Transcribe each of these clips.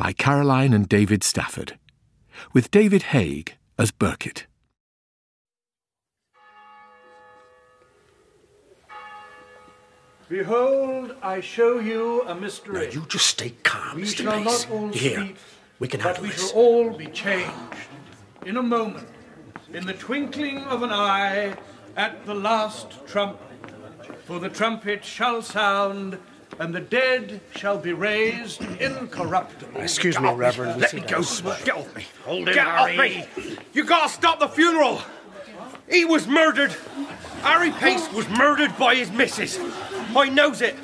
by Caroline and David Stafford, with David Haig as Birkett. Behold, I show you a mystery. Now, you just stay calm, we Mr. shall Mace. not all Here, speak, we can but we shall all be changed in a moment, in the twinkling of an eye, at the last trumpet. For the trumpet shall sound, and the dead shall be raised incorruptible. Excuse me, Reverend. Let me go. Get off me. Hold it, Get off me. You gotta stop the funeral. He was murdered. Harry Pace was murdered by his missus. I knows it.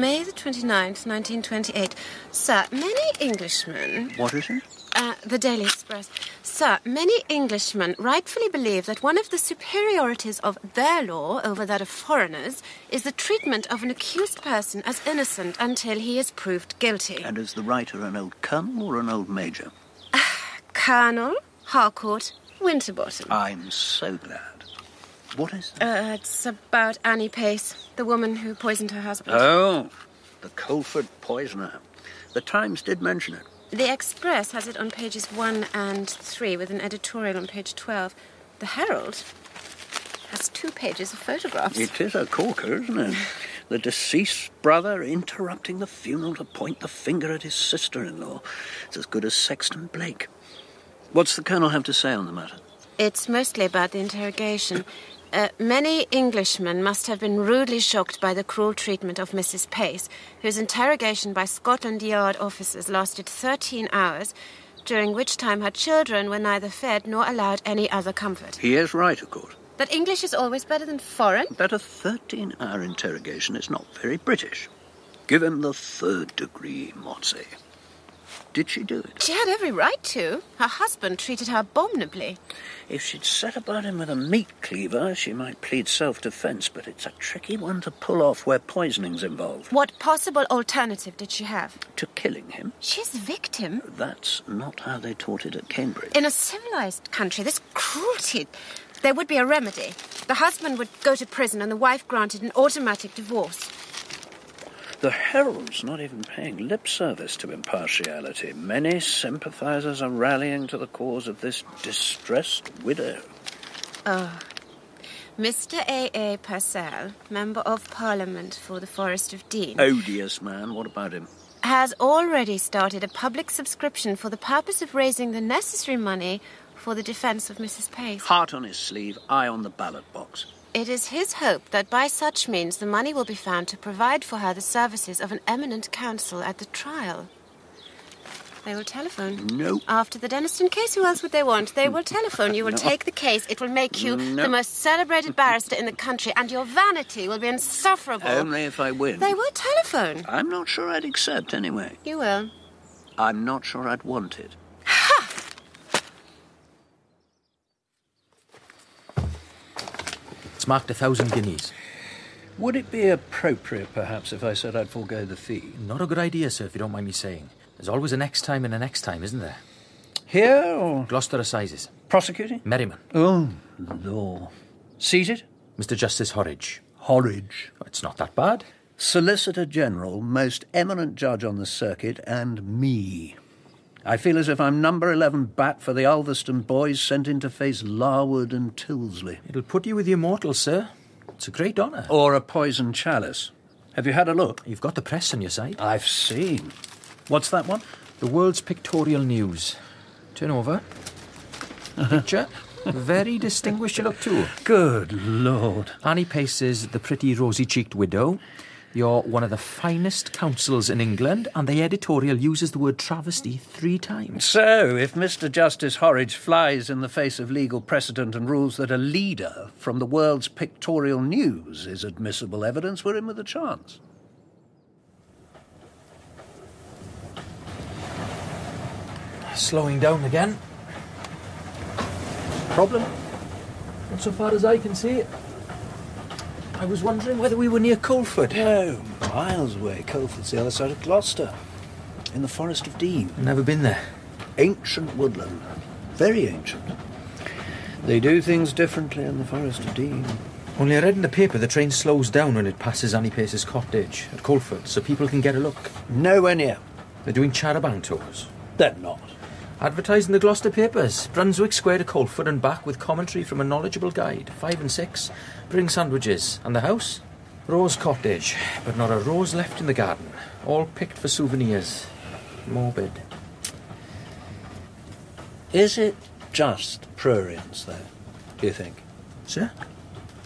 May the 29th, 1928. Sir, many Englishmen. What is it? Uh, the Daily Express. Sir, many Englishmen rightfully believe that one of the superiorities of their law over that of foreigners is the treatment of an accused person as innocent until he is proved guilty. And is the writer an old colonel or an old major? Colonel Harcourt Winterbottom. I'm so glad. What is that? Uh, it's about Annie Pace, the woman who poisoned her husband. Oh, the Coleford poisoner. The Times did mention it. The Express has it on pages 1 and 3 with an editorial on page 12. The Herald has two pages of photographs. It is a corker, isn't it? The deceased brother interrupting the funeral to point the finger at his sister in law. It's as good as Sexton Blake. What's the Colonel have to say on the matter? It's mostly about the interrogation. Uh, many Englishmen must have been rudely shocked by the cruel treatment of Mrs. Pace, whose interrogation by Scotland Yard officers lasted 13 hours, during which time her children were neither fed nor allowed any other comfort. He is right, of course. That English is always better than foreign? That a 13 hour interrogation is not very British. Give him the third degree, Motsy. Did she do it? She had every right to. Her husband treated her abominably. If she'd set about him with a meat cleaver, she might plead self defense, but it's a tricky one to pull off where poisoning's involved. What possible alternative did she have? To killing him? She's the victim. That's not how they taught it at Cambridge. In a civilized country, this cruelty. There would be a remedy. The husband would go to prison and the wife granted an automatic divorce. The Herald's not even paying lip service to impartiality. Many sympathizers are rallying to the cause of this distressed widow. Ah. Oh. Mr. A. A. Purcell, Member of Parliament for the Forest of Dean, Odious man, what about him? has already started a public subscription for the purpose of raising the necessary money for the defense of Mrs. Pace. Heart on his sleeve, eye on the ballot box. It is his hope that by such means the money will be found to provide for her the services of an eminent counsel at the trial. They will telephone. No. After the Dennistoun case, who else would they want? They will telephone. You will No. take the case. It will make you No. the most celebrated barrister in the country, and your vanity will be insufferable. Only if I win. They will telephone. I'm not sure I'd accept anyway. You will. I'm not sure I'd want it. It's marked a thousand guineas. Would it be appropriate, perhaps, if I said I'd forego the fee? Not a good idea, sir, if you don't mind me saying. There's always a next time and a next time, isn't there? Here or Gloucester Assizes. prosecuting? Merriman. Oh, law. Seated? Mr. Justice Horridge. Horridge. Oh, it's not that bad. Solicitor General, most eminent judge on the circuit, and me. I feel as if I'm number 11 bat for the Ulverston boys sent in to face Larwood and Tyldesley. It'll put you with the immortals, sir. It's a great honour. Or a poison chalice. Have you had a look? You've got the press on your side. I've seen. What's that one? The World's Pictorial News. Turn over. Picture. Very distinguished you look too. Good Lord. Annie Pace is the pretty rosy-cheeked widow. You're one of the finest counsels in England, and the editorial uses the word travesty three times. So, if Mr. Justice Horridge flies in the face of legal precedent and rules that a leader from the world's pictorial news is admissible evidence, we're in with a chance. Slowing down again. Problem? Not so far as I can see. I was wondering whether we were near Coleford. No, miles away. Coleford's the other side of Gloucester. in the Forest of Dean. Never been there. Ancient woodland. Very ancient. They do things differently in the Forest of Dean. Only I read in the paper the train slows down when it passes Annie Pace's cottage at Coleford, so people can get a look. Nowhere near. They're doing charabanc tours. They're not. Advertised in the Gloucester papers. Brunswick Square to Coleford and back with commentary from a knowledgeable guide. Five and six. Bring sandwiches. And the house? Rose Cottage. But not a rose left in the garden. All picked for souvenirs. Morbid. Is it just prurience, though, do you think? Sir?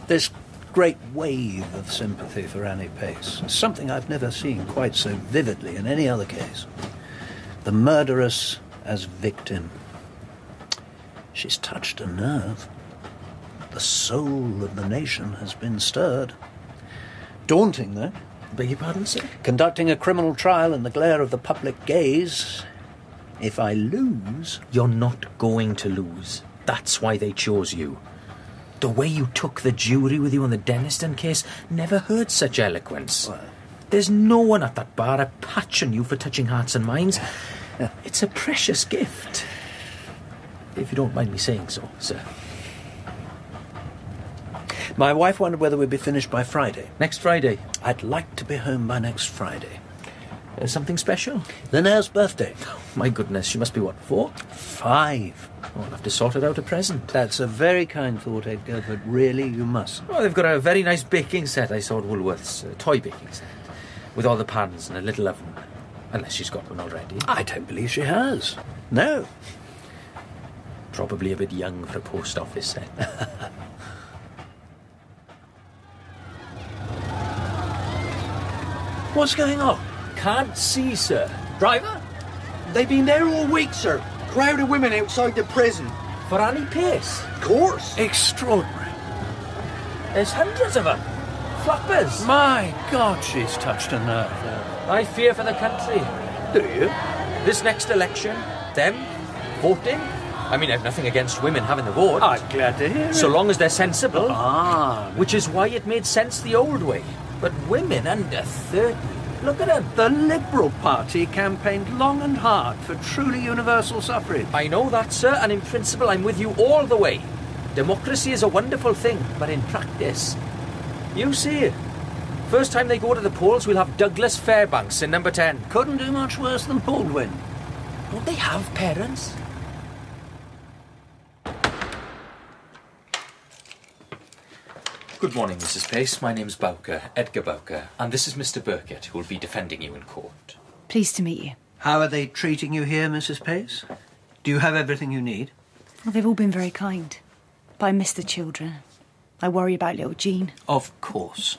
This great wave of sympathy for Annie Pace. Something I've never seen quite so vividly in any other case. The murderess as victim. She's touched a nerve. The soul of the nation has been stirred. Daunting, though. Beg your pardon, sir? Conducting a criminal trial in the glare of the public gaze. If I lose, You're not going to lose. That's why they chose you. The way you took the jury with you on the Dennistoun case never heard such eloquence. There's no one at that bar a patch on you for touching hearts and minds. It's a precious gift. If you don't mind me saying so, sir. My wife wondered whether we'd be finished by Friday. Next Friday. I'd like to be home by next Friday. Uh, something special? Linnea's birthday. My goodness, she must be what, four? Five. Oh, I'll have to sort her out a present. That's a very kind thought, Edgar, but really you must. Oh, they've got a very nice baking set I saw at Woolworths. A toy baking set. With all the pans and a little oven. Unless she's got one already. I don't believe she has. No. Probably a bit young for a post office set. What's going on? Can't see, sir. Driver? They've been there all week, sir. Crowd of women outside the prison. For Annie Pace. Of course. Extraordinary. There's hundreds of them. Flappers. My God, she's touched a nerve. I fear for the country. Do you? This next election, them, voting. I mean, I've nothing against women having the vote. I'm glad to hear so it. long as they're sensible. Ah, Which is why it made sense the old way. But women under 30, look at them. the Liberal Party campaigned long and hard for truly universal suffrage. I know that, sir, and in principle, I'm with you all the way. Democracy is a wonderful thing, but in practice, you see it. First time they go to the polls, we'll have Douglas Fairbanks in number 10. Couldn't do much worse than Baldwin. Don't they have parents? Good morning, Mrs. Pace. My name's Bowker, Edgar Bowker, and this is Mr. Birkett, who will be defending you in court. Pleased to meet you. How are they treating you here, Mrs. Pace? Do you have everything you need? Well, they've all been very kind. But I miss the children. I worry about little Jean. Of course.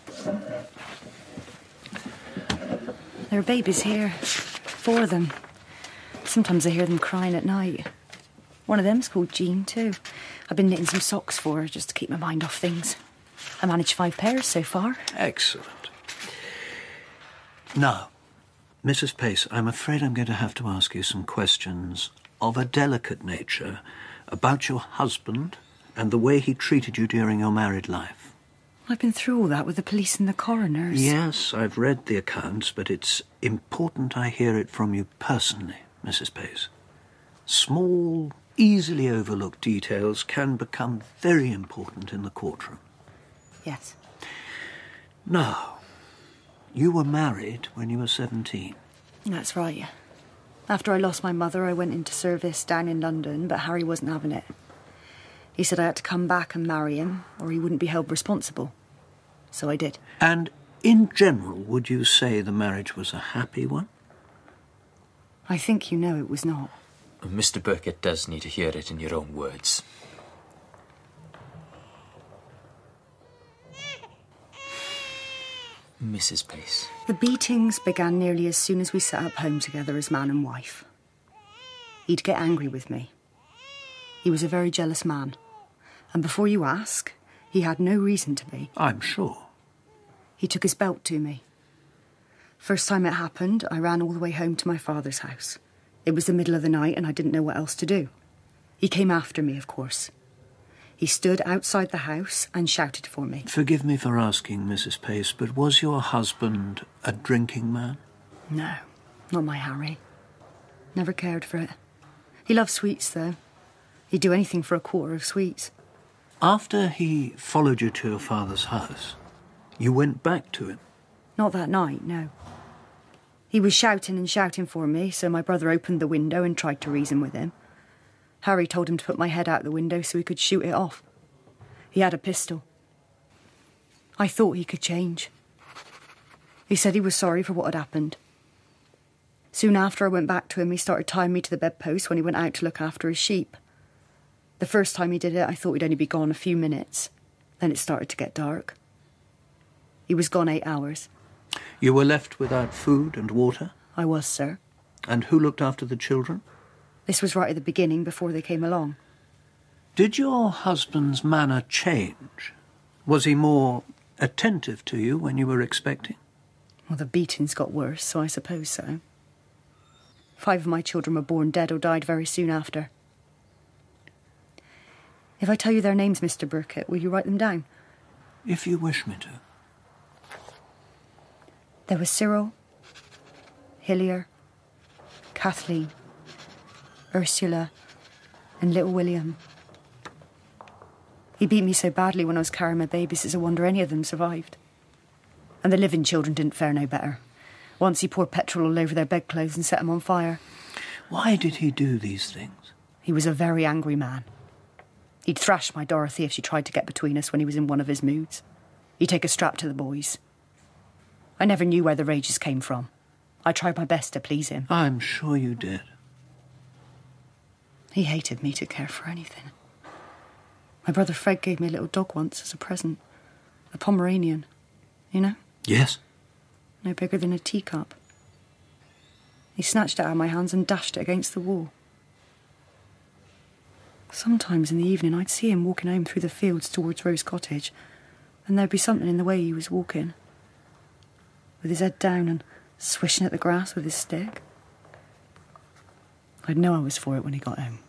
There are babies here. Four of them. Sometimes I hear them crying at night. One of them's called Jean, too. I've been knitting some socks for her just to keep my mind off things. I managed five pairs so far. Excellent. Now, Mrs. Pace, I'm afraid I'm going to have to ask you some questions of a delicate nature about your husband and the way he treated you during your married life. I've been through all that with the police and the coroners. Yes, I've read the accounts, but it's important I hear it from you personally, Mrs. Pace. Small, easily overlooked details can become very important in the courtroom. Yes. Now, you were married when you were 17. That's right. After I lost my mother, I went into service down in London, but Harry wasn't having it. He said I had to come back and marry him, or he wouldn't be held responsible. So I did. And in general, would you say the marriage was a happy one? I think you know it was not. Mr. Birkett does need to hear it in your own words. Mrs. Pace. The beatings began nearly as soon as we set up home together as man and wife. He'd get angry with me. He was a very jealous man. And before you ask, he had no reason to be. I'm sure. He took his belt to me. First time it happened, I ran all the way home to my father's house. It was the middle of the night and I didn't know what else to do. He came after me, of course. He stood outside the house and shouted for me. Forgive me for asking, Mrs. Pace, but was your husband a drinking man? No, not my Harry. Never cared for it. He loved sweets, though. He'd do anything for a quarter of sweets. After he followed you to your father's house, you went back to him. Not that night, no. He was shouting and shouting for me, so my brother opened the window and tried to reason with him. Harry told him to put my head out the window so he could shoot it off. He had a pistol. I thought he could change. He said he was sorry for what had happened. Soon after I went back to him, he started tying me to the bedpost when he went out to look after his sheep. The first time he did it, I thought he'd only be gone a few minutes. Then it started to get dark. He was gone eight hours. You were left without food and water? I was, sir. And who looked after the children? This was right at the beginning before they came along. Did your husband's manner change? Was he more attentive to you when you were expecting? Well, the beatings got worse, so I suppose so. Five of my children were born dead or died very soon after. If I tell you their names, Mr. Birkett, will you write them down? If you wish me to. There was Cyril, Hillier, Kathleen, Ursula, and little William. He beat me so badly when I was carrying my babies, it's a wonder any of them survived. And the living children didn't fare no better. Once he poured petrol all over their bedclothes and set them on fire. Why did he do these things? He was a very angry man. He'd thrash my Dorothy if she tried to get between us when he was in one of his moods. He'd take a strap to the boys. I never knew where the rages came from. I tried my best to please him. I'm sure you did. He hated me to care for anything. My brother Fred gave me a little dog once as a present. A Pomeranian. You know? Yes. No bigger than a teacup. He snatched it out of my hands and dashed it against the wall. Sometimes in the evening I'd see him walking home through the fields towards Rose Cottage, and there'd be something in the way he was walking. With his head down and swishing at the grass with his stick. I'd know I was for it when he got home.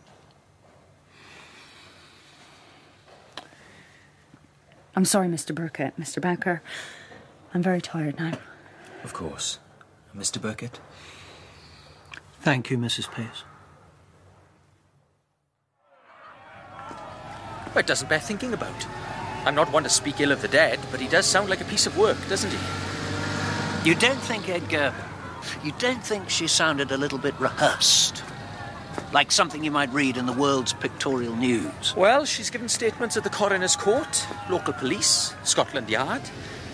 I'm sorry, Mr. Birkett, Mr. Bowker. I'm very tired now. Of course. Mr. Birkett? Thank you, Mrs. Pace. Well, it doesn't bear thinking about. I'm not one to speak ill of the dead, but he does sound like a piece of work, doesn't he? You don't think, Edgar, you don't think she sounded a little bit rehearsed? Like something you might read in the world's pictorial news? Well, she's given statements at the coroner's court, local police, Scotland Yard,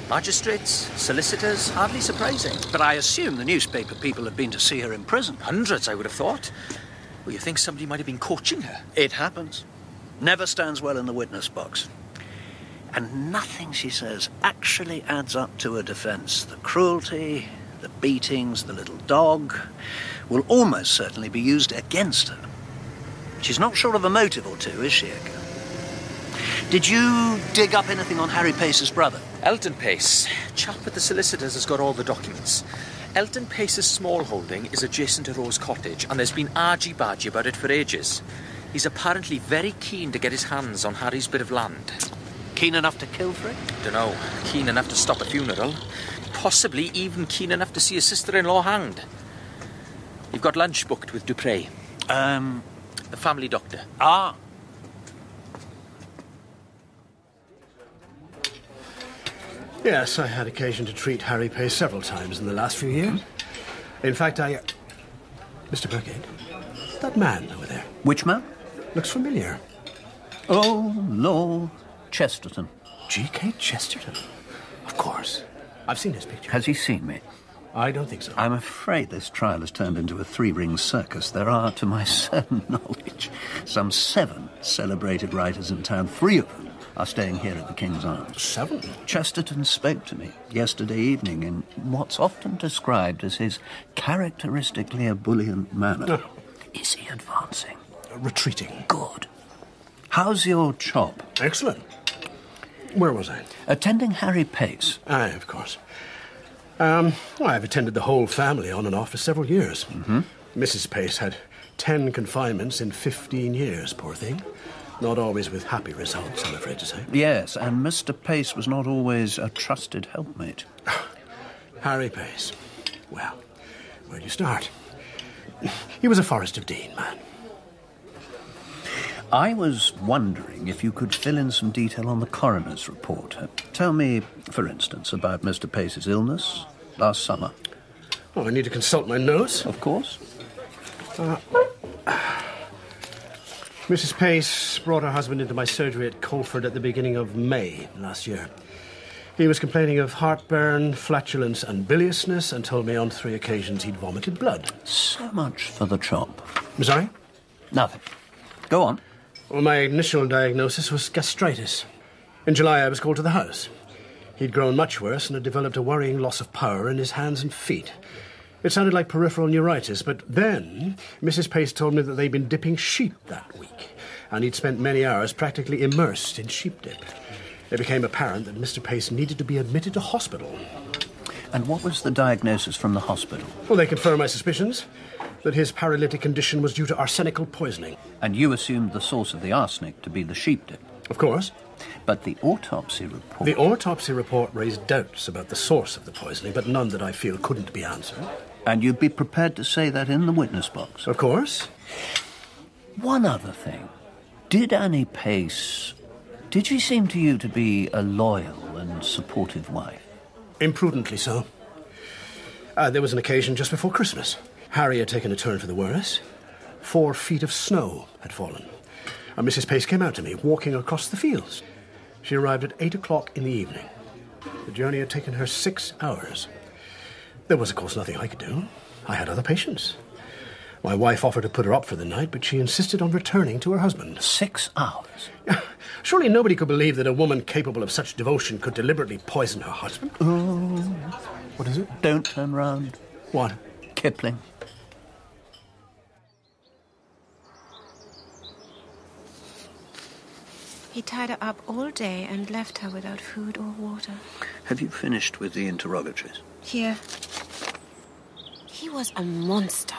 magistrates, solicitors. Hardly surprising. But I assume the newspaper people have been to see her in prison. Hundreds, I would have thought. Well, you think somebody might have been coaching her? It happens. Never stands well in the witness box. And nothing she says actually adds up to a defence. The cruelty, the beatings, the little dog will almost certainly be used against her. She's not sure of a motive or two, is she, Edgar? Did you dig up anything on Harry Pace's brother? Elton Pace. Chap at the solicitors has got all the documents. Elton Pace's small holding is adjacent to Rose Cottage, and there's been argy-bargy about it for ages. He's apparently very keen to get his hands on Harry's bit of land. Keen enough to kill for it? Dunno. Keen enough to stop a funeral. Possibly even keen enough to see his sister-in-law hanged. You've got lunch booked with Dupre. Um, The family doctor. ah. Yes, I had occasion to treat Harry Pace several times in the last few years. In fact, I. Mr. Burkett, that man over there Which man? looks familiar. Oh, Lord Chesterton. G.K. Chesterton? Of course. I've seen his picture. Has he seen me? I don't think so. I'm afraid this trial has turned into a three ring circus. There are, to my certain knowledge, some seven celebrated writers in town. Three of them are staying here at the King's Arms. Seven? Chesterton spoke to me yesterday evening in what's often described as his characteristically ebullient manner. Oh. Is he advancing? Retreating. Good. How's your chop? Excellent. Where was I? Attending Harry Pace. Aye, of course. Um, well, I've attended the whole family on and off for several years. Mm-hmm. Mrs. Pace had ten confinements in fifteen years, poor thing. Not always with happy results, I'm afraid to say. Yes, and Mr. Pace was not always a trusted helpmate. Harry Pace. Well, where do you start? he was a Forest of Dean man. I was wondering if you could fill in some detail on the coroner's report. Tell me, for instance, about Mr. Pace's illness last summer. Oh, I need to consult my notes. Of course. Uh, Mrs. Pace brought her husband into my surgery at Coleford at the beginning of May last year. He was complaining of heartburn, flatulence, and biliousness, and told me on three occasions he'd vomited blood. So much for the chop. I'm sorry? Nothing. Go on. Well, my initial diagnosis was gastritis. In July, I was called to the house. He'd grown much worse and had developed a worrying loss of power in his hands and feet. It sounded like peripheral neuritis, but then Mrs. Pace told me that they'd been dipping sheep that week, and he'd spent many hours practically immersed in sheep dip. It became apparent that Mr. Pace needed to be admitted to hospital. And what was the diagnosis from the hospital? Well, they confirmed my suspicions that his paralytic condition was due to arsenical poisoning. And you assumed the source of the arsenic to be the sheep dip? Of course. But the autopsy report. The autopsy report raised doubts about the source of the poisoning, but none that I feel couldn't be answered. And you'd be prepared to say that in the witness box? Of course. One other thing. Did Annie Pace. Did she seem to you to be a loyal and supportive wife? Imprudently so. Uh, there was an occasion just before Christmas. Harry had taken a turn for the worse. Four feet of snow had fallen. And Mrs. Pace came out to me, walking across the fields. She arrived at eight o'clock in the evening. The journey had taken her six hours. There was, of course, nothing I could do. I had other patients. My wife offered to put her up for the night, but she insisted on returning to her husband. Six hours? Surely nobody could believe that a woman capable of such devotion could deliberately poison her husband. Oh. What is it? Don't turn round. What? Kipling. He tied her up all day and left her without food or water. Have you finished with the interrogatories? Here. He was a monster.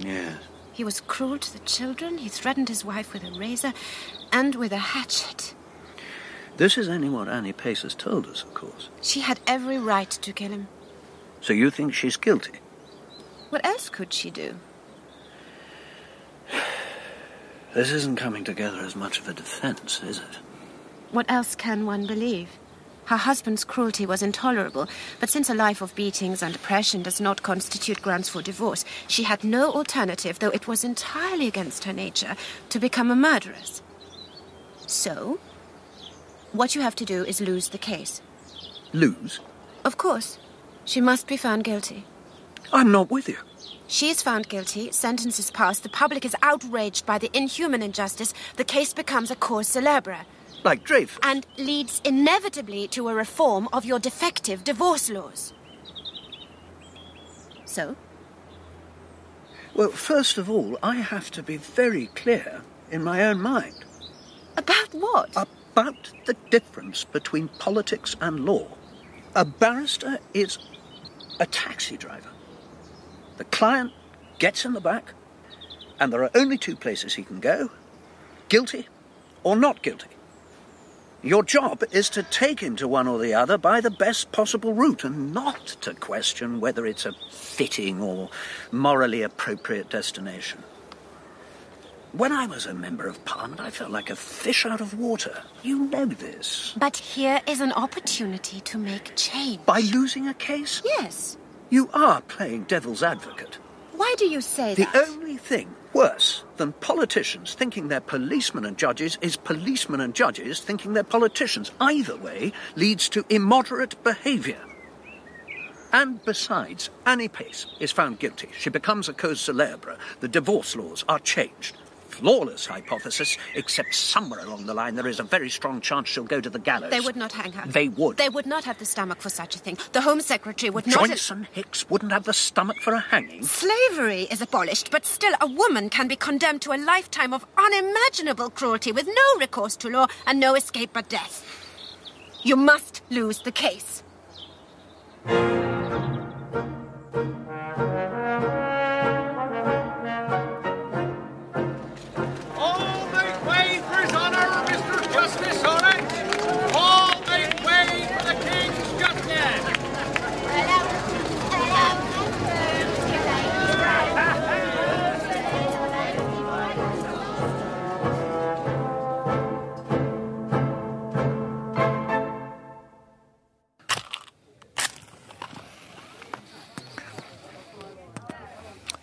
Yes. He was cruel to the children. He threatened his wife with a razor and with a hatchet. This is only what Annie Pace has told us, of course. She had every right to kill him. So you think she's guilty? What else could she do? This isn't coming together as much of a defense, is it? What else can one believe? Her husband's cruelty was intolerable, but since a life of beatings and oppression does not constitute grounds for divorce, she had no alternative, though it was entirely against her nature, to become a murderess. So, what you have to do is lose the case. Lose? Of course. She must be found guilty. I'm not with you. She is found guilty, sentence is passed, the public is outraged by the inhuman injustice, the case becomes a cause célèbre. Like Dreyfus. And leads inevitably to a reform of your defective divorce laws. So? Well, first of all, I have to be very clear in my own mind. About what? About the difference between politics and law. A barrister is a taxi driver. The client gets in the back, and there are only two places he can go guilty or not guilty. Your job is to take him to one or the other by the best possible route and not to question whether it's a fitting or morally appropriate destination. When I was a member of Parliament, I felt like a fish out of water. You know this. But here is an opportunity to make change. By losing a case? Yes. You are playing devil's advocate. Why do you say the that? The only thing worse than politicians thinking they're policemen and judges is policemen and judges thinking they're politicians. Either way leads to immoderate behaviour. And besides, Annie Pace is found guilty. She becomes a cause célèbre. The divorce laws are changed. Flawless hypothesis, except somewhere along the line there is a very strong chance she'll go to the gallows. They would not hang her. They would. They would not have the stomach for such a thing. The Home Secretary would not. Joynson Hicks wouldn't have the stomach for a hanging. Slavery is abolished, but still a woman can be condemned to a lifetime of unimaginable cruelty with no recourse to law and no escape but death. You must lose the case.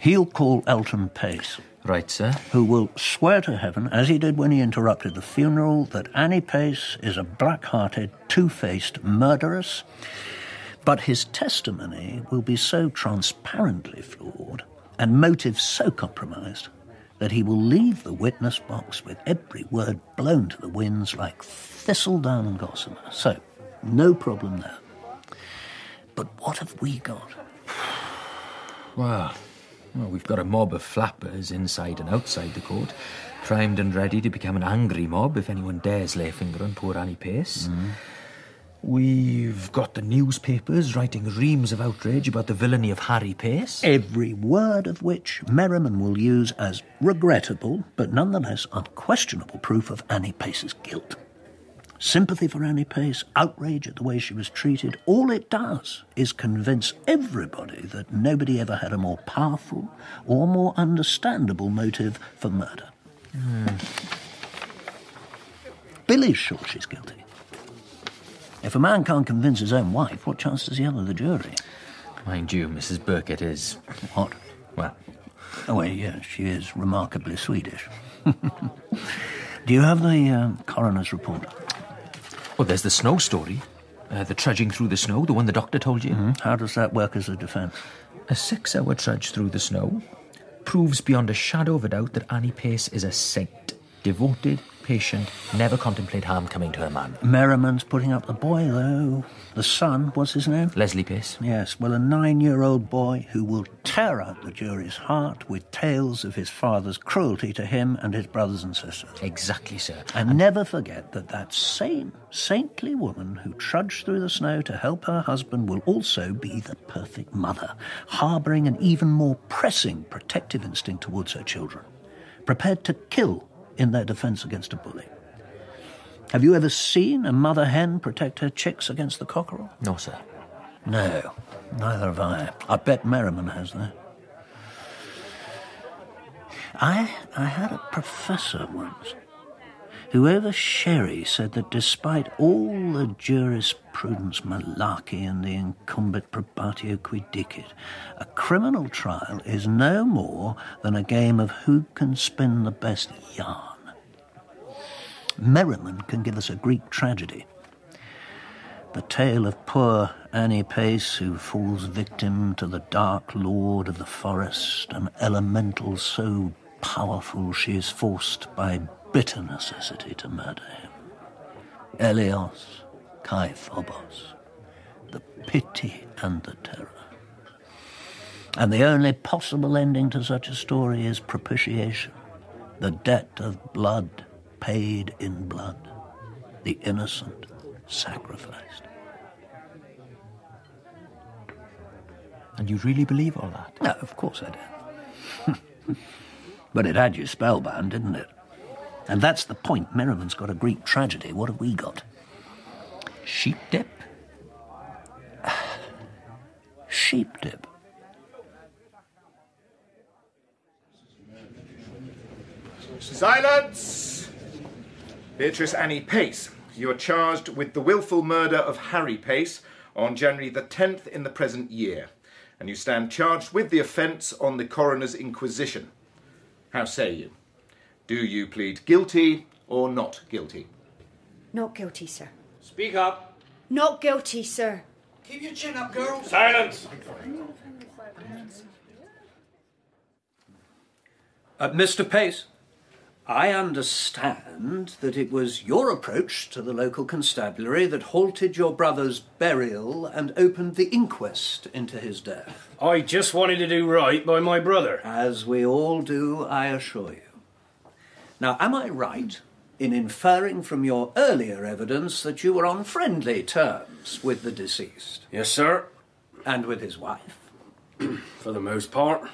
He'll call Elton Pace. Right, sir. Who will swear to heaven, as he did when he interrupted the funeral, that Annie Pace is a black hearted, two faced murderess. But his testimony will be so transparently flawed and motives so compromised that he will leave the witness box with every word blown to the winds like thistledown and gossamer. So, no problem there. But what have we got? Well, well, we've got a mob of flappers inside and outside the court, primed and ready to become an angry mob if anyone dares lay a finger on poor Annie Pace. Mm. We've got the newspapers writing reams of outrage about the villainy of Harry Pace. Every word of which Merriman will use as regrettable, but nonetheless unquestionable proof of Annie Pace's guilt. Sympathy for Annie Pace, outrage at the way she was treated, all it does is convince everybody that nobody ever had a more powerful or more understandable motive for murder. Billy's sure she's guilty. If a man can't convince his own wife, what chance does he have with the jury? Mind you, Mrs. Birkett is. What? Well. Oh, well, yes, she is remarkably Swedish. Do you have the um, coroner's report? Well, there's the snow story. Uh, the trudging through the snow, the one the doctor told you. Mm-hmm. How does that work as a defence? A six hour trudge through the snow proves beyond a shadow of a doubt that Annie Pace is a saint. Devoted, patient, never contemplate harm coming to her man. Merriman's putting up the boy, though. The son, what's his name? Leslie Pace. Yes, well, a nine year old boy who will tear out the jury's heart with tales of his father's cruelty to him and his brothers and sisters. Exactly, sir. And never forget that that same saintly woman who trudged through the snow to help her husband will also be the perfect mother, harbouring an even more pressing protective instinct towards her children, prepared to kill in their defence against a bully. Have you ever seen a mother hen protect her chicks against the cockerel? No, sir. No, neither have I. I bet Merriman has, though. I, I had a professor once who over sherry said that despite all the jurisprudence malarkey and the incumbent probatio quid dicit, a criminal trial is no more than a game of who can spin the best yarn. Merriman can give us a Greek tragedy. The tale of poor Annie Pace who falls victim to the dark lord of the forest, an elemental so powerful she is forced by bitter necessity to murder him. Eleos, Kai Phobos, the pity and the terror. And the only possible ending to such a story is propitiation, the debt of blood paid in blood, the innocent sacrificed. And you really believe all that? No, of course I did. but it had you spellbound, didn't it? And that's the point. Merriman's got a Greek tragedy. What have we got? Sheep dip? Sheep dip. Silence! Beatrice Annie Pace, you are charged with the wilful murder of Harry Pace on January the 10th in the present year, and you stand charged with the offence on the coroner's inquisition. How say you? Do you plead guilty or not guilty? Not guilty, sir. Speak up. Not guilty, sir. Keep your chin up, girl. Silence. Uh, Mr. Pace, I understand that it was your approach to the local constabulary that halted your brother's burial and opened the inquest into his death. I just wanted to do right by my brother. As we all do, I assure you. Now, am I right in inferring from your earlier evidence that you were on friendly terms with the deceased? Yes, sir. And with his wife? For the most part.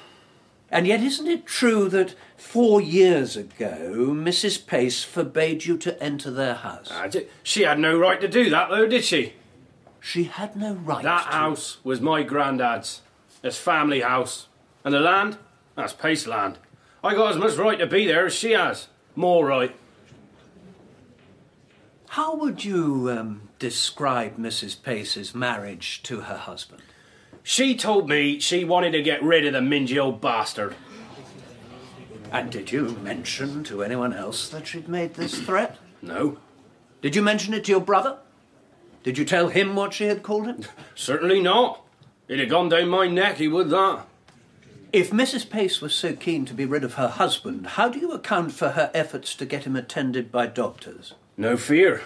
And yet, isn't it true that four years ago Mrs. Pace forbade you to enter their house? Uh, she had no right to do that, though, did she? She had no right That to. house was my granddad's. It's family house. And the land? That's Pace land. I got as much right to be there as she has. More right. How would you um, describe Mrs. Pace's marriage to her husband? She told me she wanted to get rid of the mingy old bastard. And did you mention to anyone else that she'd made this threat? No. Did you mention it to your brother? Did you tell him what she had called him? Certainly not. He'd have gone down my neck, he would that. If Mrs. Pace was so keen to be rid of her husband, how do you account for her efforts to get him attended by doctors? No fear.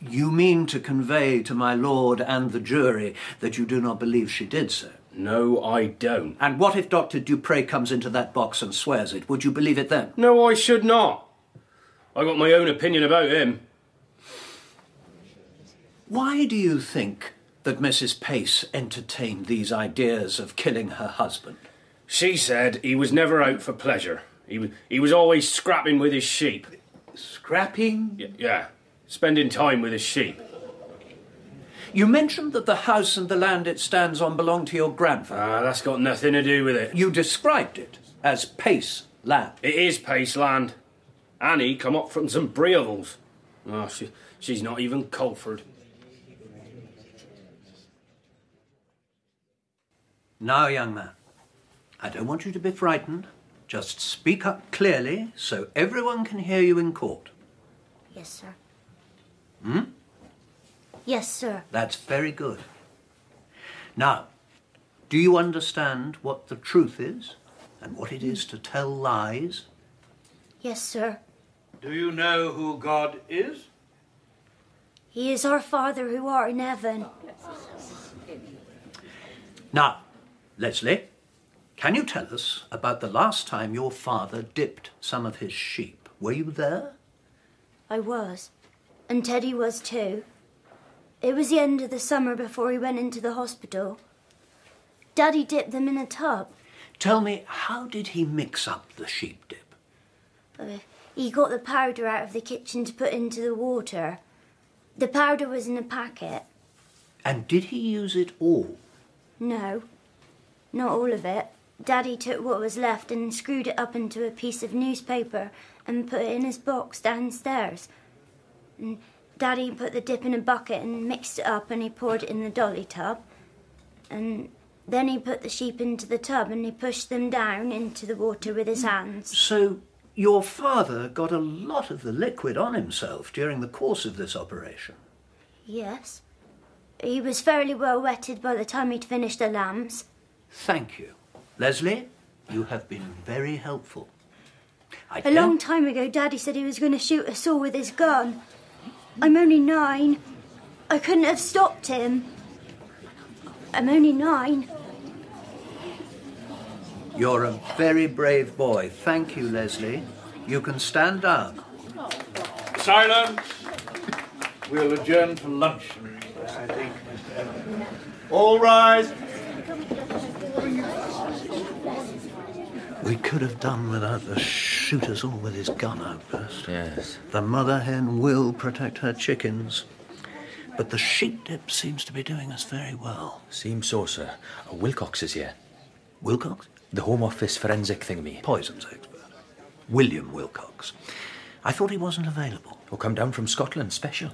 You mean to convey to my lord and the jury that you do not believe she did so? No, I don't. And what if Dr. Dupre comes into that box and swears it? Would you believe it then? No, I should not. I got my own opinion about him. Why do you think that Mrs. Pace entertained these ideas of killing her husband? She said he was never out for pleasure. He, was- he was always scrapping with his sheep. Scrapping? Y- yeah, spending time with his sheep. You mentioned that the house and the land it stands on belong to your grandfather. Ah, that's got nothing to do with it. You described it as Pace land. It is Pace land. Annie come up from some Breovels. Oh, she, she's not even Coleford. Now, young man, I don't want you to be frightened. Just speak up clearly so everyone can hear you in court. Yes, sir. Hmm? Yes, sir. That's very good. Now, do you understand what the truth is and what it is to tell lies? Yes, sir. Do you know who God is? He is our Father who art in heaven. Now, Leslie, can you tell us about the last time your father dipped some of his sheep? Were you there? I was. And Teddy was too. It was the end of the summer before he went into the hospital. Daddy dipped them in a tub. Tell me, how did he mix up the sheep dip? Uh, he got the powder out of the kitchen to put into the water. The powder was in a packet. And did he use it all? No, not all of it. Daddy took what was left and screwed it up into a piece of newspaper and put it in his box downstairs. And Daddy put the dip in a bucket and mixed it up and he poured it in the dolly tub. And then he put the sheep into the tub and he pushed them down into the water with his hands. So, your father got a lot of the liquid on himself during the course of this operation. Yes. He was fairly well wetted by the time he'd finished the lambs. Thank you. Leslie, you have been very helpful. I A long time ago, Daddy said he was going to shoot us all with his gun. I'm only nine. I couldn't have stopped him. I'm only nine. You're a very brave boy. Thank you, Leslie. You can stand down. Silence. We'll adjourn for lunch, I think. All rise. We could have done without the shoot us all with his gun outburst. Yes. The mother hen will protect her chickens. But the sheep dip seems to be doing us very well. Seems so, sir. Uh, Willcox is here. Willcox? The Home Office forensic thingy. Poisons expert. William Willcox. I thought he wasn't available. Or come down from Scotland special.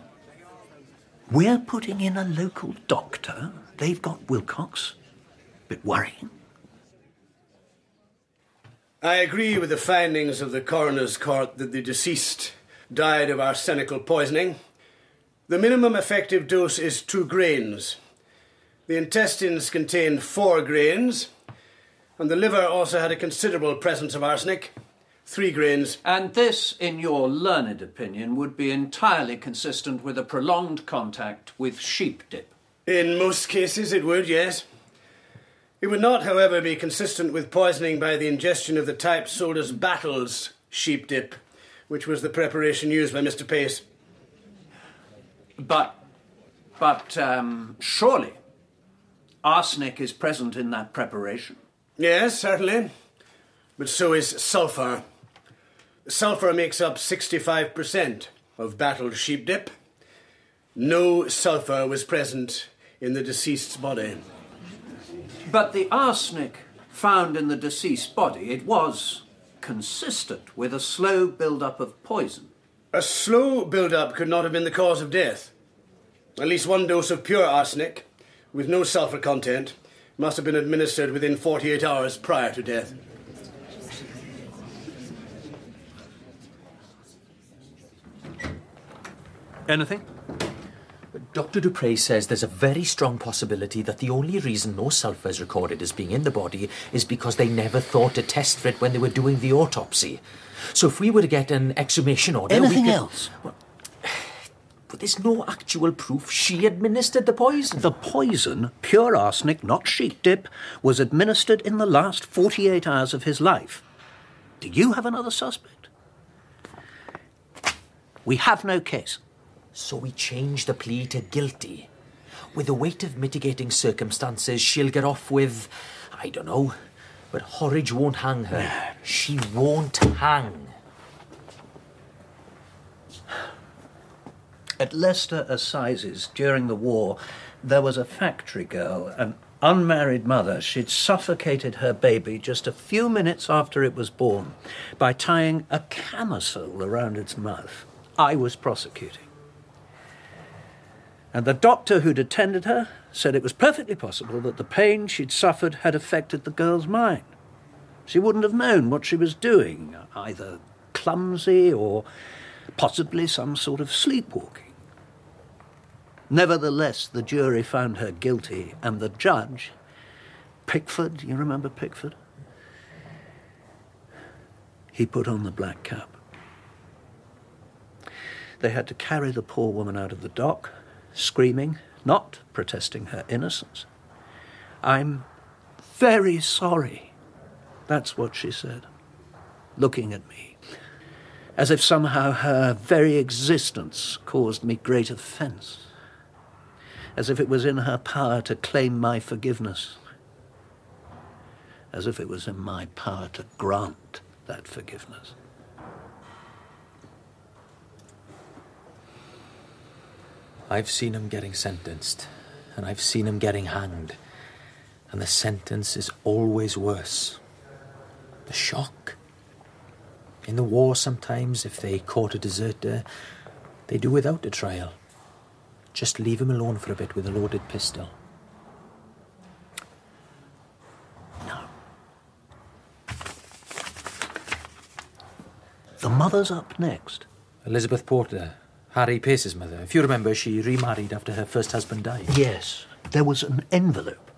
We're putting in a local doctor. They've got Willcox. Bit worrying. I agree with the findings of the coroner's court that the deceased died of arsenical poisoning. The minimum effective dose is two grains. The intestines contained four grains, and the liver also had a considerable presence of arsenic, three grains. And this, in your learned opinion, would be entirely consistent with a prolonged contact with sheep dip. In most cases, it would, yes. It would not, however, be consistent with poisoning by the ingestion of the type sold as Battles sheep dip, which was the preparation used by Mr. Pace. But, but, um, surely arsenic is present in that preparation. Yes, certainly. But so is sulphur. Sulphur makes up 65% of battled sheep dip. No sulphur was present in the deceased's body. But the arsenic found in the deceased's body, it was consistent with a slow build-up of poison. A slow build-up could not have been the cause of death. At least one dose of pure arsenic, with no sulphur content, Must have been administered within 48 hours prior to death. Anything? Dr. Dupre says there's a very strong possibility that the only reason no sulphur is recorded as being in the body is because they never thought to test for it when they were doing the autopsy. So if we were to get an exhumation order... we Anything could- else? But there's no actual proof she administered the poison. The poison, pure arsenic, not sheep dip, was administered in the last 48 hours of his life. Do you have another suspect? We have no case. So we change the plea to guilty. With the weight of mitigating circumstances, she'll get off with, I don't know, but Horridge won't hang her. She won't hang. At Leicester Assizes during the war, there was a factory girl, an unmarried mother. She'd suffocated her baby just a few minutes after it was born by tying a camisole around its mouth. I was prosecuting. And the doctor who'd attended her said it was perfectly possible that the pain she'd suffered had affected the girl's mind. She wouldn't have known what she was doing, either clumsy or possibly some sort of sleepwalking. Nevertheless, the jury found her guilty, and the judge, Pickford, you remember Pickford? He put on the black cap. They had to carry the poor woman out of the dock, screaming, not protesting her innocence. I'm very sorry. That's what she said, looking at me, as if somehow her very existence caused me great offence, as if it was in her power to claim my forgiveness, as if it was in my power to grant that forgiveness. I've seen him getting sentenced, and I've seen him getting hanged. And the sentence is always worse. The shock. In the war, sometimes, if they caught a deserter, they do without a trial. Just leave him alone for a bit with a loaded pistol. No. The mother's up next. Elizabeth Porter, Harry Pace's mother. If you remember, she remarried after her first husband died. Yes, there was an envelope.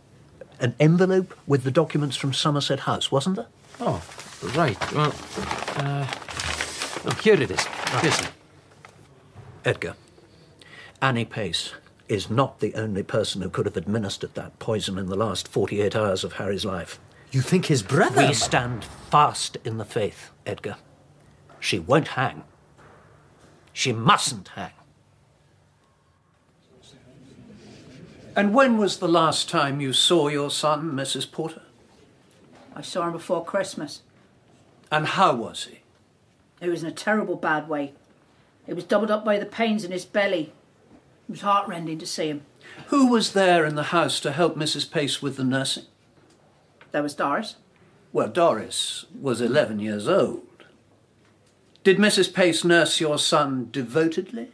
An envelope with the documents from Somerset House, wasn't there? Oh, right. Well, uh, oh, here it is. Here's it. Edgar, Annie Pace is not the only person who could have administered that poison in the last 48 hours of Harry's life. You think his brother? We stand fast in the faith, Edgar. She won't hang. She mustn't hang. And when was the last time you saw your son, Mrs. Porter? I saw him before Christmas. And how was he? He was in a terrible bad way. He was doubled up by the pains in his belly. It was heartrending to see him. Who was there in the house to help Mrs. Pace with the nursing? There was Doris. Well, Doris was 11 years old. Did Mrs. Pace nurse your son devotedly?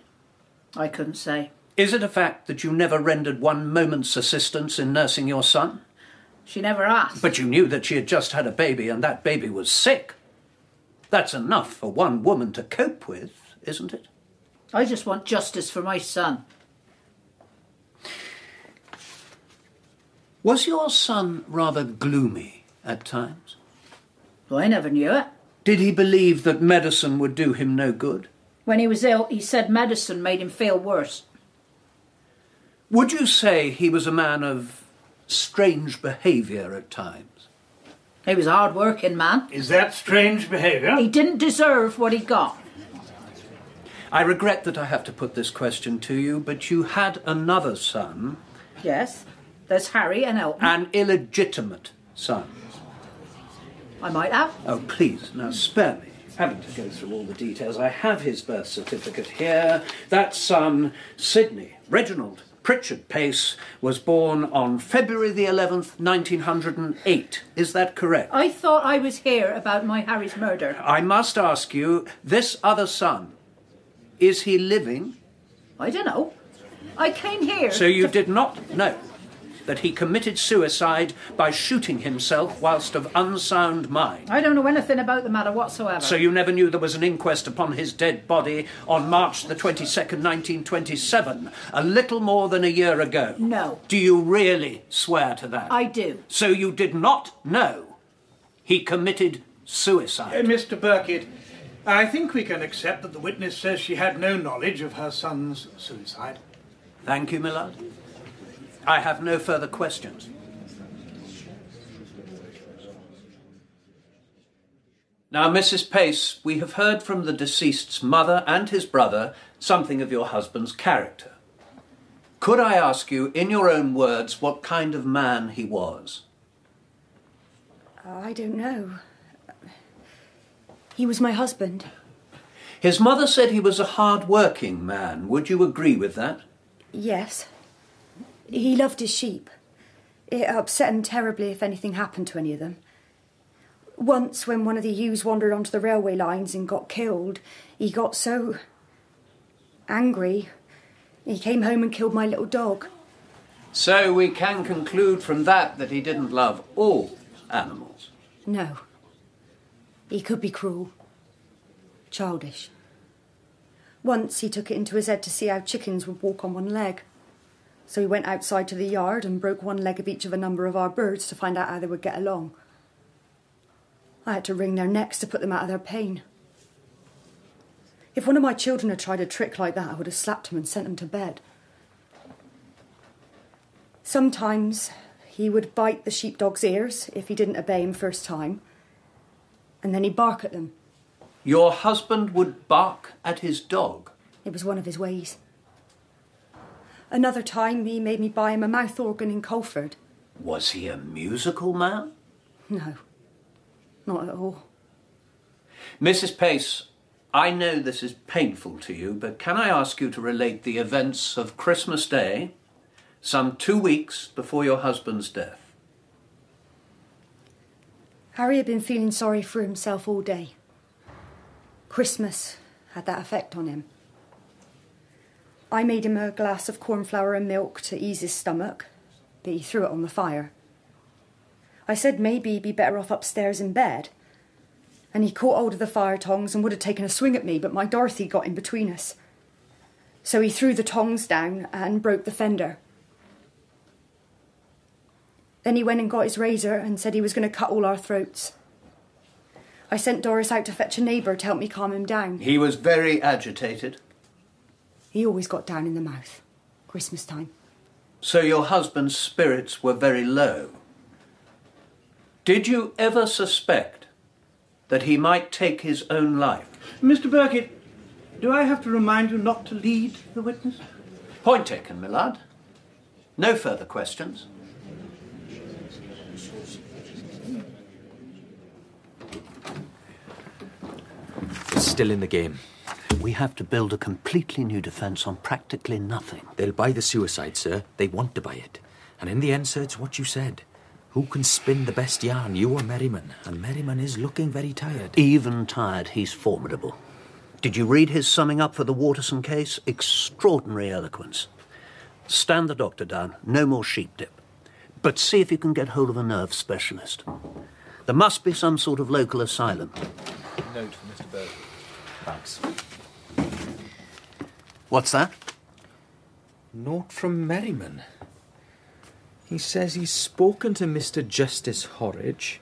I couldn't say. Is it a fact that you never rendered one moment's assistance in nursing your son? She never asked. But you knew that she had just had a baby and that baby was sick. That's enough for one woman to cope with, isn't it? I just want justice for my son. Was your son rather gloomy at times? Well, I never knew it. Did he believe that medicine would do him no good? When he was ill, he said medicine made him feel worse. Would you say he was a man of strange behaviour at times? He was a hard working man. Is that strange behaviour? He didn't deserve what he got. I regret that I have to put this question to you, but you had another son, Yes. There's Harry and Elton. an illegitimate son. I might have. Oh, please, now spare me having to go through all the details. I have his birth certificate here. That son, Sidney Reginald Pritchard Pace, was born on February the 11th, 1908. Is that correct? I thought I was here about my Harry's murder. I must ask you, this other son, is he living? I don't know. I came here. So you to- did not know. That he committed suicide by shooting himself whilst of unsound mind. I don't know anything about the matter whatsoever. So you never knew there was an inquest upon his dead body on March the 22nd, 1927, a little more than a year ago? No. Do you really swear to that? I do. So you did not know he committed suicide? Uh, Mr. Birkett, I think we can accept that the witness says she had no knowledge of her son's suicide. Thank you, Millard. I have no further questions. Now, Mrs. Pace, we have heard from the deceased's mother and his brother something of your husband's character. Could I ask you, in your own words, what kind of man he was? I don't know. He was my husband. His mother said he was a hard working man. Would you agree with that? Yes. He loved his sheep. It upset him terribly if anything happened to any of them. Once, when one of the ewes wandered onto the railway lines and got killed, he got so angry, he came home and killed my little dog. So we can conclude from that that he didn't love all animals. No. He could be cruel. Childish. Once he took it into his head to see how chickens would walk on one leg. So he went outside to the yard and broke one leg of each of a number of our birds to find out how they would get along. I had to wring their necks to put them out of their pain. If one of my children had tried a trick like that, I would have slapped him and sent him to bed. Sometimes he would bite the sheepdog's ears if he didn't obey him first time, and then he'd bark at them. Your husband would bark at his dog? It was one of his ways. Another time, he made me buy him a mouth organ in Coleford. Was he a musical man? No, not at all. Mrs. Pace, I know this is painful to you, but can I ask you to relate the events of Christmas Day, some two weeks before your husband's death? Harry had been feeling sorry for himself all day. Christmas had that effect on him. I made him a glass of cornflour and milk to ease his stomach, but he threw it on the fire. I said maybe he'd be better off upstairs in bed. And he caught hold of the fire tongs and would have taken a swing at me, but my Dorothy got in between us. So he threw the tongs down and broke the fender. Then he went and got his razor and said he was going to cut all our throats. I sent Doris out to fetch a neighbour to help me calm him down. He was very agitated. He always got down in the mouth. Christmas time. So your husband's spirits were very low. Did you ever suspect that he might take his own life? Mr. Birkett, do I have to remind you not to lead the witness? Point taken, Millard. No further questions. Still in the game. We have to build a completely new defence on practically nothing. They'll buy the suicide, sir. They want to buy it. And in the end, sir, it's what you said. Who can spin the best yarn, you or Merriman? And Merriman is looking very tired. Even tired, he's formidable. Did you read his summing up for the Waterson case? Extraordinary eloquence. Stand the doctor down. No more sheep dip. But see if you can get hold of a nerve specialist. There must be some sort of local asylum. Note for Mr. Birkett. Thanks. What's that? Note from Merriman. He says he's spoken to Mr. Justice Horridge,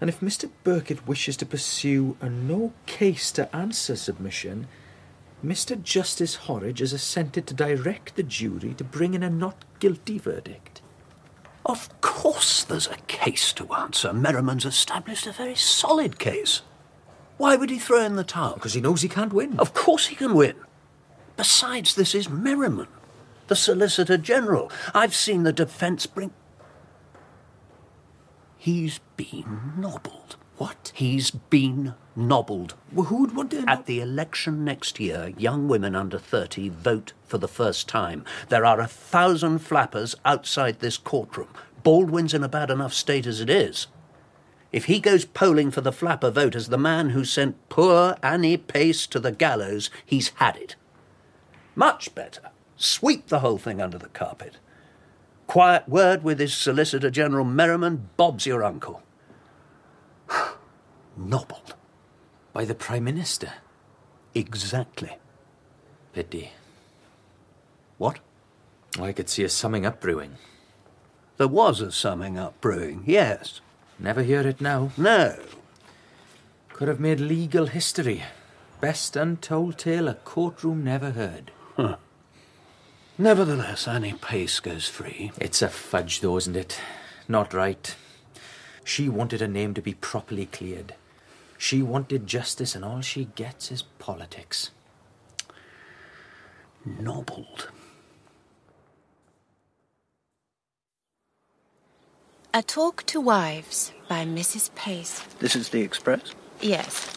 and if Mr. Birkett wishes to pursue a no case to answer submission, Mr. Justice Horridge has assented to direct the jury to bring in a not guilty verdict. Of course there's a case to answer. Merriman's established a very solid case. Why would he throw in the towel? Because he knows he can't win. Of course he can win. Besides, this is Merriman, the Solicitor General. I've seen the defence bring. He's been nobbled. What? He's been nobbled. Well, who'd want to. At the election next year, young women under 30 vote for the first time. There are a thousand flappers outside this courtroom. Baldwin's in a bad enough state as it is. If he goes polling for the flapper vote as the man who sent poor Annie Pace to the gallows, he's had it. Much better. Sweep the whole thing under the carpet. Quiet word with his Solicitor General Merriman, Bob's your uncle. Nobbled. By the Prime Minister? Exactly. Pity. What? I could see a summing up brewing. There was a summing up brewing, yes. Never hear it now. No. Could have made legal history. Best untold tale a courtroom never heard. Huh. Nevertheless, Annie Pace goes free. It's a fudge, though, isn't it? Not right. She wanted her name to be properly cleared. She wanted justice, and all she gets is politics. Nobbled. A Talk to Wives by Mrs. Pace. This is the Express? Yes.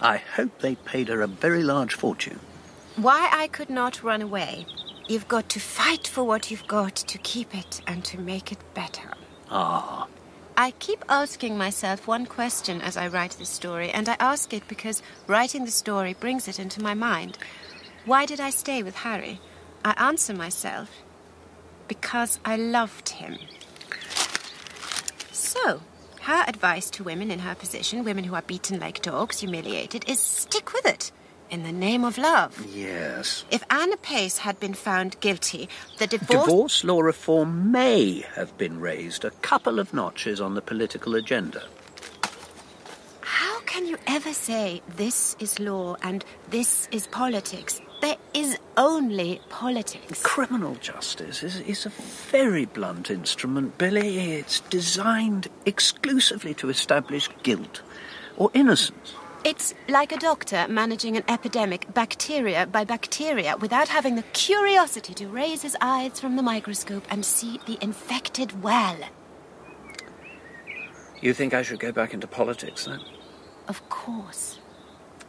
I hope they paid her a very large fortune. Why I could not run away. You've got to fight for what you've got to keep it and to make it better. Ah. I keep asking myself one question as I write this story, and I ask it because writing the story brings it into my mind. Why did I stay with Harry? I answer myself because I loved him. So, her advice to women in her position, women who are beaten like dogs, humiliated, is stick with it in the name of love. Yes. If Anna Pace had been found guilty, the divorce. Divorce law reform may have been raised a couple of notches on the political agenda. How can you ever say this is law and this is politics? There is only politics. Criminal justice is, is a very blunt instrument, Billy. It's designed exclusively to establish guilt or innocence. It's like a doctor managing an epidemic bacteria by bacteria without having the curiosity to raise his eyes from the microscope and see the infected well. You think I should go back into politics then? Of course.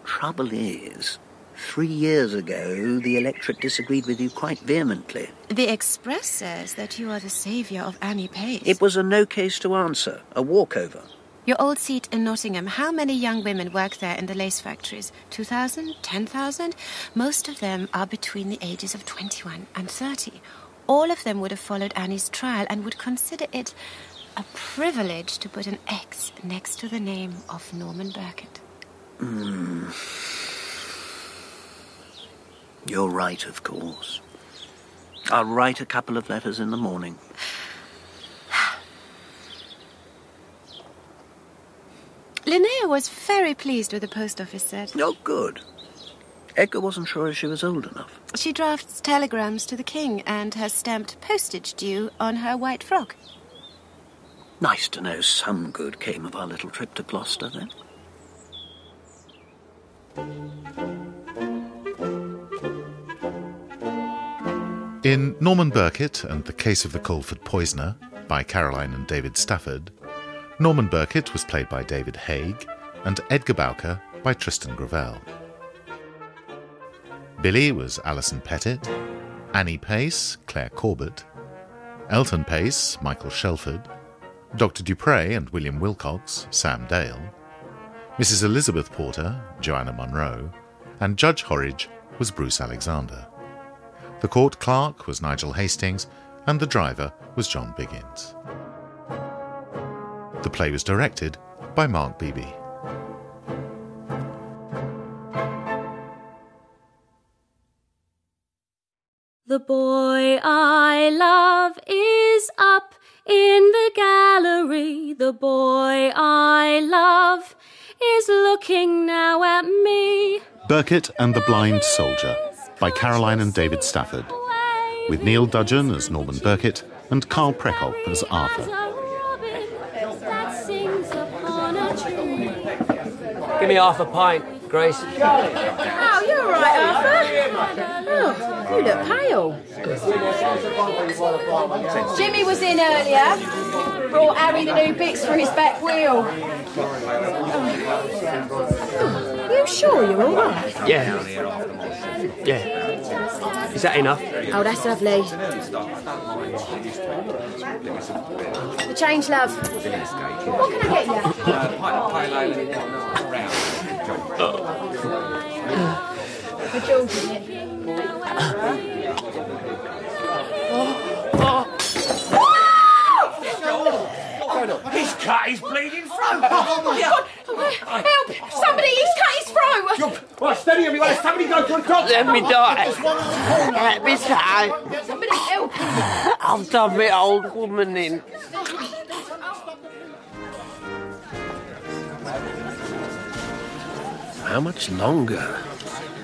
Trouble is, three years ago, the electorate disagreed with you quite vehemently. The Express says that you are the saviour of Annie Pace. It was a no case to answer, a walkover. Your old seat in Nottingham, how many young women work there in the lace factories? 2,000? 10,000? Most of them are between the ages of 21 and 30. All of them would have followed Annie's trial and would consider it a privilege to put an X next to the name of Norman Birkett. Mm. You're right, of course. I'll write a couple of letters in the morning. Linnea was very pleased with the post office said. Oh, good. Edgar wasn't sure if she was old enough. She drafts telegrams to the king and has stamped postage due on her white frock. Nice to know some good came of our little trip to Gloucester, then. In Norman Birkett and the Case of the Coleford Poisoner by Caroline and David Stafford, Norman Birkett was played by David Haig and Edgar Bowker by Tristan Gravel. Billy was Alison Pettit, Annie Pace, Claire Corbett, Elton Pace, Michael Shelford, Dr. Dupre and William Willcox, Sam Dale, Mrs. Elizabeth Porter, Joanna Munro, and Judge Horridge was Bruce Alexander. The court clerk was Nigel Hastings, and the driver was John Biggins. The play was directed by Mark Beeby. The boy I love is up in the gallery. The boy I love is looking now at me. Birkett and the Blind Soldier by Caroline and David Stafford, with Neil Dudgeon as Norman Birkett and Carl Prekopp as Arthur. Give me half a pint, Grace. Oh, you're all right, Arthur. Oh, you look pale. Jimmy was in earlier. Brought Harry the new bits for his back wheel. Oh, you sure you're all right? Yeah. Yeah. Is that enough? Oh, that's lovely. The change, love. What can I get you? He's cut his bleeding throat! Oh, oh, my God! Help! Somebody, he's cut his throat! You're, well, steady everyone, somebody go to a doctor! Let me die! Let me die! Somebody help! I've done my old woman in. How much longer?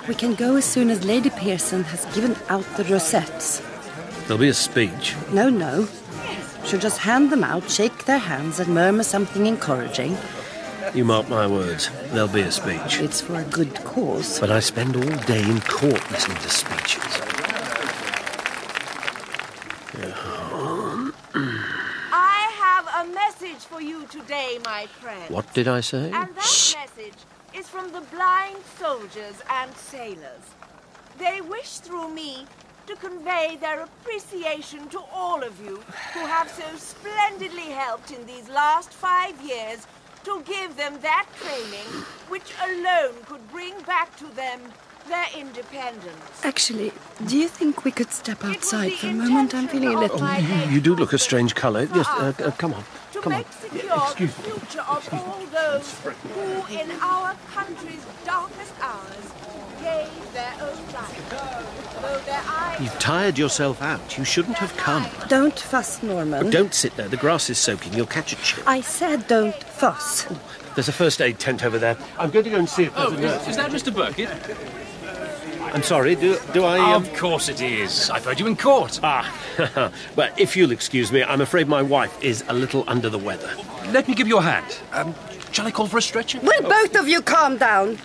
We can go as soon as Lady Pearson has given out the rosettes. There'll be a speech. No, no. She'll just hand them out, shake their hands, and murmur something encouraging. You mark my words. There'll be a speech. It's for a good cause. But I spend all day in court listening to speeches. I have a message for you today, my friend. What did I say? And that message is from the blind soldiers and sailors. They wish through me to convey their appreciation to all of you who have so splendidly helped in these last five years to give them that training which alone could bring back to them their independence. Actually, do you think we could step outside for a moment? I'm feeling a little. Oh, you do look a strange colour. Yes, uh, uh, come on. to Come on. make secure the future of all those who, in our country's darkest hours, gave their own life, though their eyes You've tired yourself out. You shouldn't have come. Don't fuss, Norman. But don't sit there. The grass is soaking. You'll catch a chill. I said don't fuss. There's a first aid tent over there. I'm going to go and see if there's Oh, a nurse. is, is that Mr. Birkett? I'm sorry. Do do I? Um... Of course it is. I've heard you in court. Ah, well, if you'll excuse me, I'm afraid my wife is a little under the weather. Let me give you a hand. Um, shall I call for a stretcher? Will both of you calm down?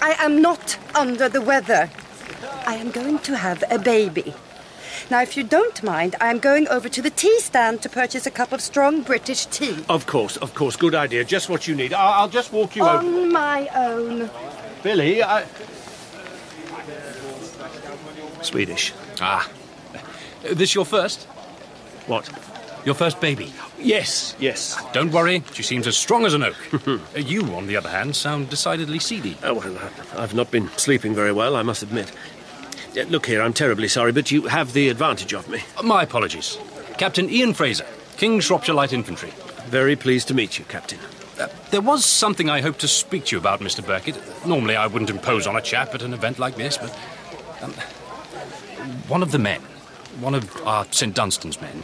I am not under the weather. I am going to have a baby. Now, if you don't mind, I am going over to the tea stand to purchase a cup of strong British tea. Of course, of course. Good idea. Just what you need. I'll, I'll just walk you over. On my own. Billy, I. Swedish. Ah. This your first? What? Your first baby? Yes, yes. Don't worry, she seems as strong as an oak. you, on the other hand, sound decidedly seedy. Oh, well, I've not been sleeping very well, I must admit. Uh, Look here, I'm terribly sorry, but you have the advantage of me. My apologies. Captain Ian Fraser, King Shropshire Light Infantry. Very pleased to meet you, Captain. Uh, there was something I hoped to speak to you about, Mr. Birkett. Normally, I wouldn't impose on a chap at an event like this, but. Um, one of the men, one of our St. Dunstan's men,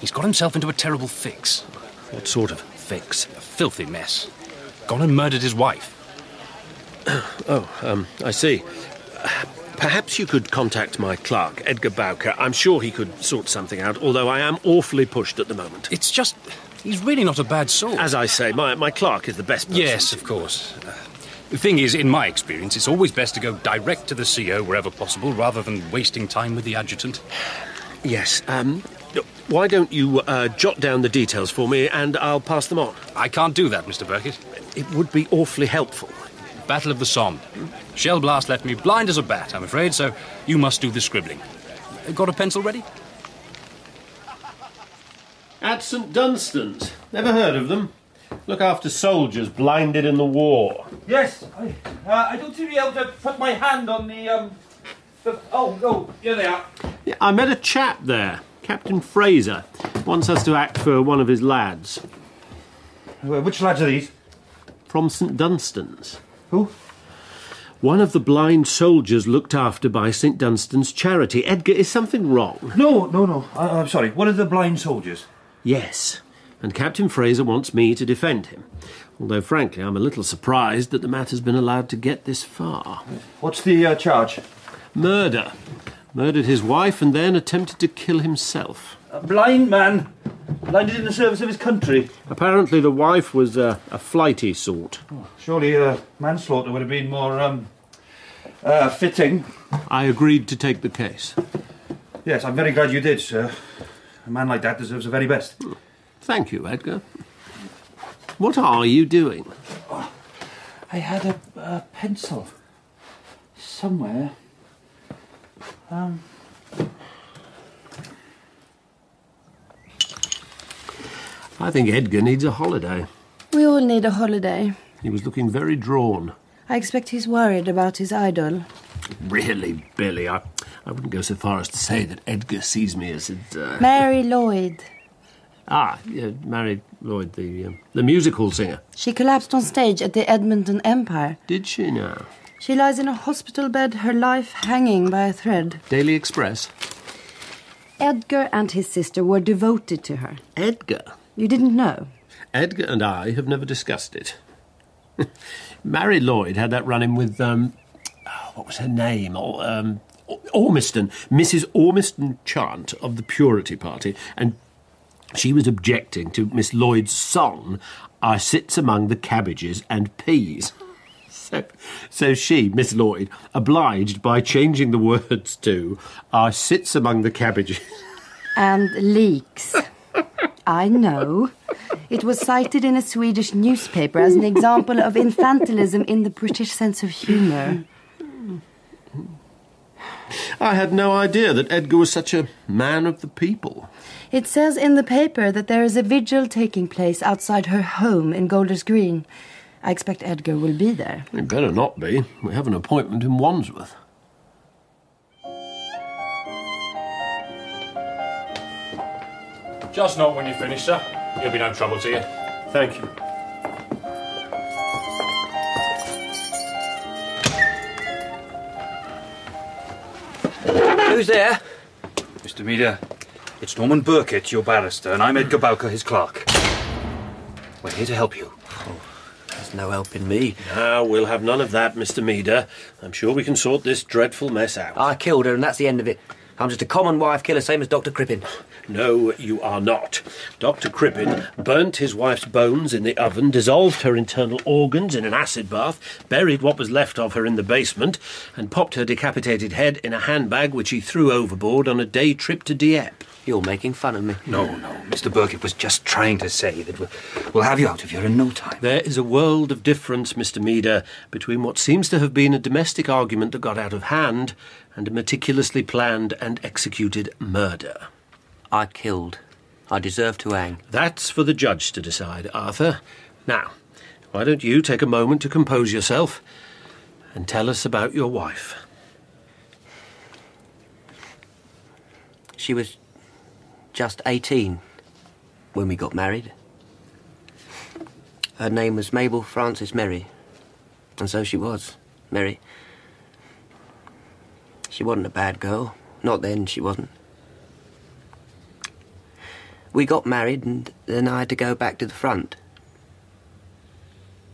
he's got himself into a terrible fix. What sort of fix? A filthy mess. Gone and murdered his wife. Oh, um, I see. Perhaps you could contact my clerk, Edgar Bowker. I'm sure he could sort something out, although I am awfully pushed at the moment. It's just. He's really not a bad sort. As I say, my, my clerk is the best person. Yes, of course. Uh, the thing is, in my experience, it's always best to go direct to the CO wherever possible rather than wasting time with the adjutant. Yes. Um, why don't you uh, jot down the details for me and I'll pass them on? I can't do that, Mr. Birkett. It would be awfully helpful. Battle of the Somme. Shell blast left me blind as a bat, I'm afraid, so you must do the scribbling. Got a pencil ready? At St Dunstan's. Never heard of them. Look after soldiers blinded in the war. Yes, I, uh, I don't seem to be able to put my hand on the, um, the, oh, oh, here they are. Yeah, I met a chap there, Captain Fraser. Wants us to act for one of his lads. Which lads are these? From St Dunstan's. Who? One of the blind soldiers looked after by St Dunstan's charity. Edgar, is something wrong? No, no, no. I, I'm sorry. One of the blind soldiers. Yes, and Captain Fraser wants me to defend him. Although, frankly, I'm a little surprised that the matter's been allowed to get this far. What's the uh, charge? Murder. Murdered his wife and then attempted to kill himself. A blind man. Blinded in the service of his country. Apparently, the wife was uh, a flighty sort. Surely uh, manslaughter would have been more um, uh, fitting. I agreed to take the case. Yes, I'm very glad you did, sir. A man like that deserves the very best. Thank you, Edgar. What are you doing? I had a, a pencil somewhere. Um, I think Edgar needs a holiday. We all need a holiday. He was looking very drawn. I expect he's worried about his idol. Really, Billy, I, I wouldn't go so far as to say that Edgar sees me as a. Uh... Marie Lloyd. Ah, yeah, Marie Lloyd, the um, the music hall singer. She collapsed on stage at the Edmonton Empire. Did she now? She lies in a hospital bed, her life hanging by a thread. Daily Express. Edgar and his sister were devoted to her. Edgar. You didn't know? Edgar and I have never discussed it. Marie Lloyd had that run in with um, oh, what was her name? Or, um, Ormiston, Mrs. Ormiston Chant of the Purity Party, and she was objecting to Miss Lloyd's song, I Sits Among the Cabbages and Peas. So, so she, Miss Lloyd, obliged by changing the words to I sits among the cabbages. And leeks. I know. It was cited in a Swedish newspaper as an example of infantilism in the British sense of humour. I had no idea that Edgar was such a man of the people. It says in the paper that there is a vigil taking place outside her home in Golders Green. I expect Edgar will be there. It better not be. We have an appointment in Wandsworth. Just not when you finish, sir. He'll be no trouble to you. Thank you. Who's there? Mr. Meader, it's Norman Birkett, your barrister, and I'm Edgar Bowker, his clerk. We're here to help you. Oh, there's no helping me. Now, we'll have none of that, Mr. Meader. I'm sure we can sort this dreadful mess out. I killed her, and that's the end of it. I'm just a common wife killer, same as Dr. Crippen. No, you are not. Dr. Crippen burnt his wife's bones in the oven, dissolved her internal organs in an acid bath, buried what was left of her in the basement, and popped her decapitated head in a handbag which he threw overboard on a day trip to Dieppe. You're making fun of me. No, no. Mr. Birkett was just trying to say that we'll, we'll have you out of here in no time. There is a world of difference, Mr. Meader, between what seems to have been a domestic argument that got out of hand and a meticulously planned and executed murder. I killed. I deserve to hang. That's for the judge to decide, Arthur. Now, why don't you take a moment to compose yourself and tell us about your wife? She was just 18 when we got married. Her name was Mabel Frances Merry. And so she was, Merry. She wasn't a bad girl. Not then, she wasn't. We got married, and then I had to go back to the front.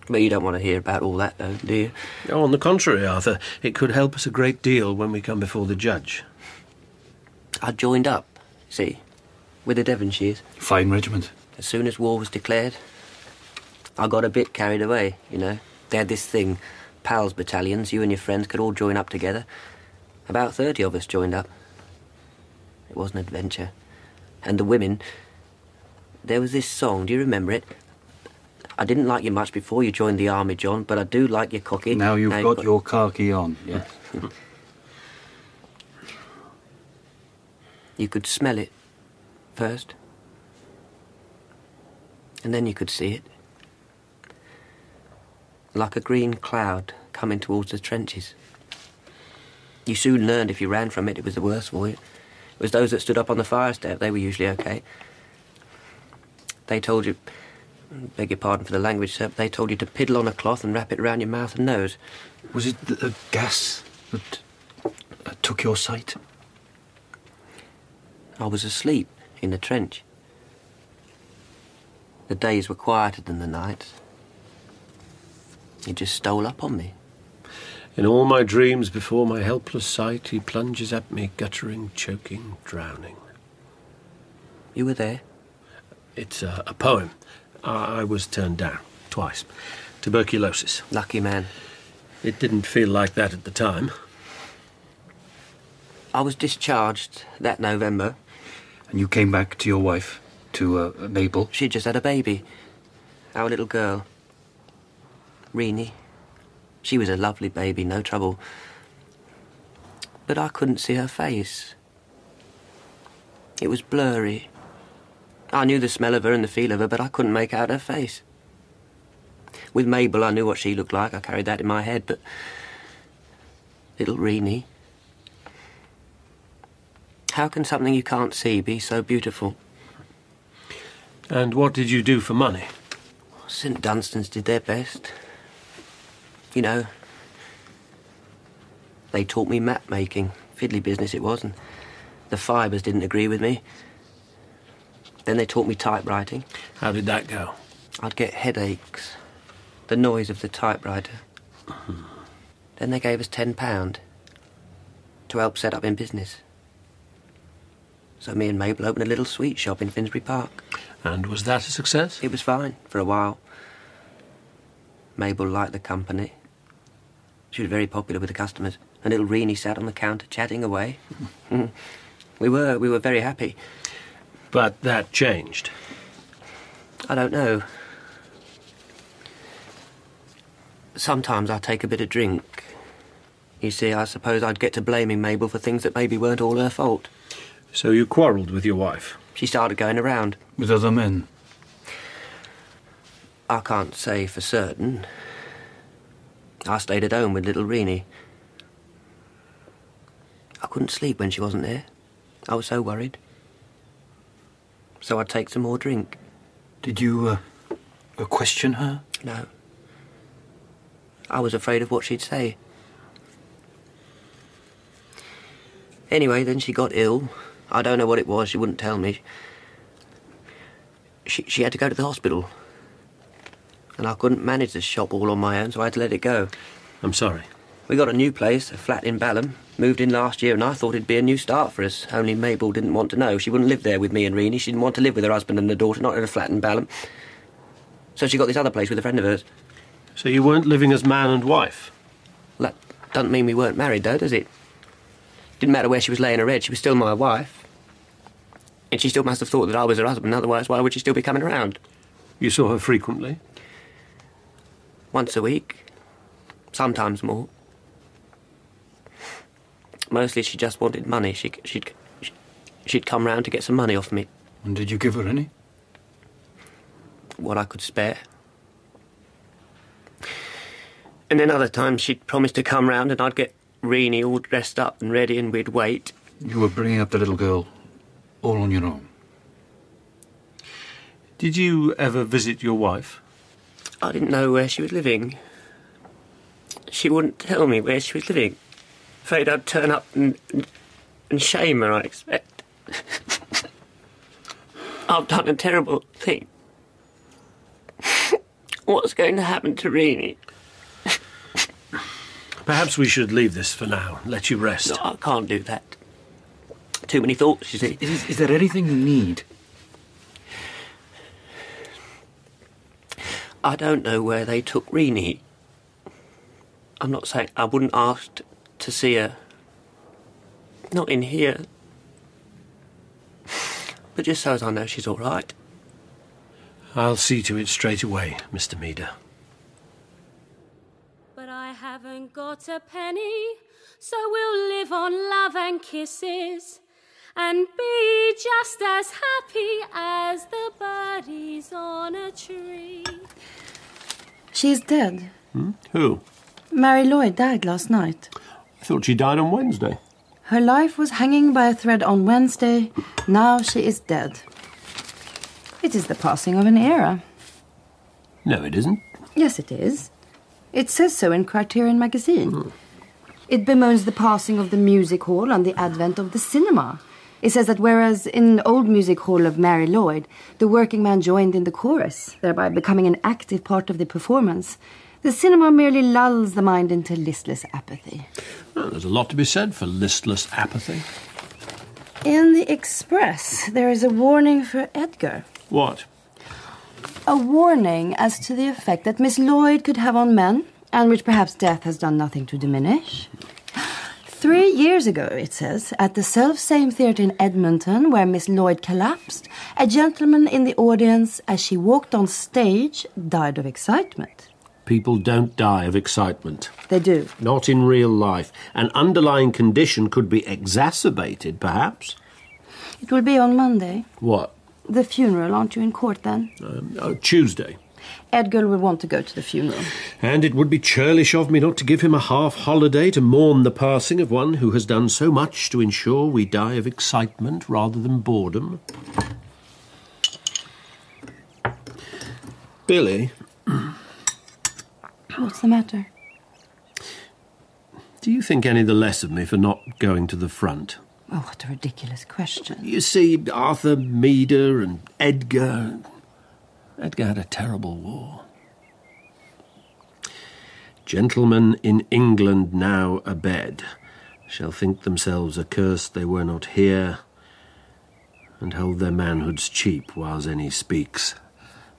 But you don't want to hear about all that, though, do you? Oh, on the contrary, Arthur, it could help us a great deal when we come before the judge. I joined up, see, with the Devonshires. Fine regiment. As soon as war was declared, I got a bit carried away, you know. They had this thing, pals battalions, you and your friends could all join up together. About 30 of us joined up. It was an adventure. And the women, there was this song, do you remember it? I didn't like you much before you joined the army, John, but I do like your cocky. Now you've Now got your khaki on, yes. You could smell it first, and then you could see it. Like a green cloud coming towards the trenches. You soon learned if you ran from it, it was the worse for you. It was those that stood up on the fire step, they were usually okay. They told you, beg your pardon for the language, sir, but they told you to piddle on a cloth and wrap it round your mouth and nose. Was it the, the gas that uh, took your sight? I was asleep in the trench. The days were quieter than the nights. He just stole up on me. In all my dreams before my helpless sight, he plunges at me, guttering, choking, drowning. You were there? It's a, a poem. I, I was turned down twice. Tuberculosis. Lucky man. It didn't feel like that at the time. I was discharged that November. And you came back to your wife, to uh, Mabel? She just had a baby. Our little girl. Reenie. She was a lovely baby, no trouble. But I couldn't see her face. It was blurry. I knew the smell of her and the feel of her, but I couldn't make out her face. With Mabel, I knew what she looked like. I carried that in my head, but little Reenie. How can something you can't see be so beautiful? And what did you do for money? St Dunstan's did their best. You know, they taught me map making. Fiddly business it was, and the fibres didn't agree with me. Then they taught me typewriting. How did that go? I'd get headaches. The noise of the typewriter. Hmm. then they gave us ten pound to help set up in business. So me and Mabel opened a little sweet shop in Finsbury Park. And was that a success? It was fine for a while. Mabel liked the company. She was very popular with the customers. And little Reenie sat on the counter chatting away. we were we were very happy. But that changed. I don't know. Sometimes I take a bit of drink. You see, I suppose I'd get to blaming Mabel for things that maybe weren't all her fault. So you quarrelled with your wife? She started going around. With other men? I can't say for certain. I stayed at home with little Reenie. I couldn't sleep when she wasn't there. I was so worried. So I'd take some more drink. Did you, uh, uh, question her? No. I was afraid of what she'd say. Anyway, then she got ill. I don't know what it was, she wouldn't tell me. She, she had to go to the hospital. And I couldn't manage the shop all on my own, so I had to let it go. I'm sorry. We got a new place, a flat in Balham. Moved in last year, and I thought it'd be a new start for us. Only Mabel didn't want to know. She wouldn't live there with me and Reenie. She didn't want to live with her husband and her daughter, not in a flat in Balham. So she got this other place with a friend of hers. So you weren't living as man and wife? That doesn't mean we weren't married, though, does it? Didn't matter where she was laying her head, she was still my wife. And she still must have thought that I was her husband, otherwise, why would she still be coming around? You saw her frequently? Once a week. Sometimes more. Mostly she just wanted money. She, she'd, she'd come round to get some money off me. And did you give her any? What I could spare. And then other times she'd promise to come round and I'd get Reenie all dressed up and ready and we'd wait. You were bringing up the little girl all on your own. Did you ever visit your wife? I didn't know where she was living. She wouldn't tell me where she was living. Afraid I'd turn up and, and shame her, I expect. I've done a terrible thing. What's going to happen to Reenie? Perhaps we should leave this for now. And let you rest. No, I can't do that. Too many thoughts, you see. Is, is there anything you need? I don't know where they took Reenie. I'm not saying I wouldn't ask to see her. Not in here. But just so as I know she's all right. I'll see to it straight away, Mr. Meader. But I haven't got a penny, so we'll live on love and kisses and be just as happy as the birdies on a tree. She's dead. Hmm? Who? Marie Lloyd died last night. I thought she died on Wednesday. Her life was hanging by a thread on Wednesday. Now she is dead. It is the passing of an era. No, it isn't. Yes, it is. It says so in Criterion magazine. It bemoans the passing of the music hall and the advent of the cinema. It says that whereas in old music hall of Marie Lloyd, the working man joined in the chorus, thereby becoming an active part of the performance, the cinema merely lulls the mind into listless apathy. Well, there's a lot to be said for listless apathy. In the Express, there is a warning for Edgar. What? A warning as to the effect that Miss Lloyd could have on men, and which perhaps death has done nothing to diminish. Three years ago, it says, at the self same theatre in Edmonton where Miss Lloyd collapsed, a gentleman in the audience, as she walked on stage, died of excitement. People don't die of excitement. They do. Not in real life. An underlying condition could be exacerbated, perhaps. It will be on Monday. What? The funeral, aren't you in court then? Um, oh, Tuesday. Edgar will want to go to the funeral. And it would be churlish of me not to give him a half holiday to mourn the passing of one who has done so much to ensure we die of excitement rather than boredom. Billy, What's the matter? do you think any the less of me for not going to the front? Oh, what a ridiculous question. You see, Arthur Meader and Edgar. Edgar had a terrible war. Gentlemen in England now abed shall think themselves accursed they were not here, and hold their manhoods cheap whiles any speaks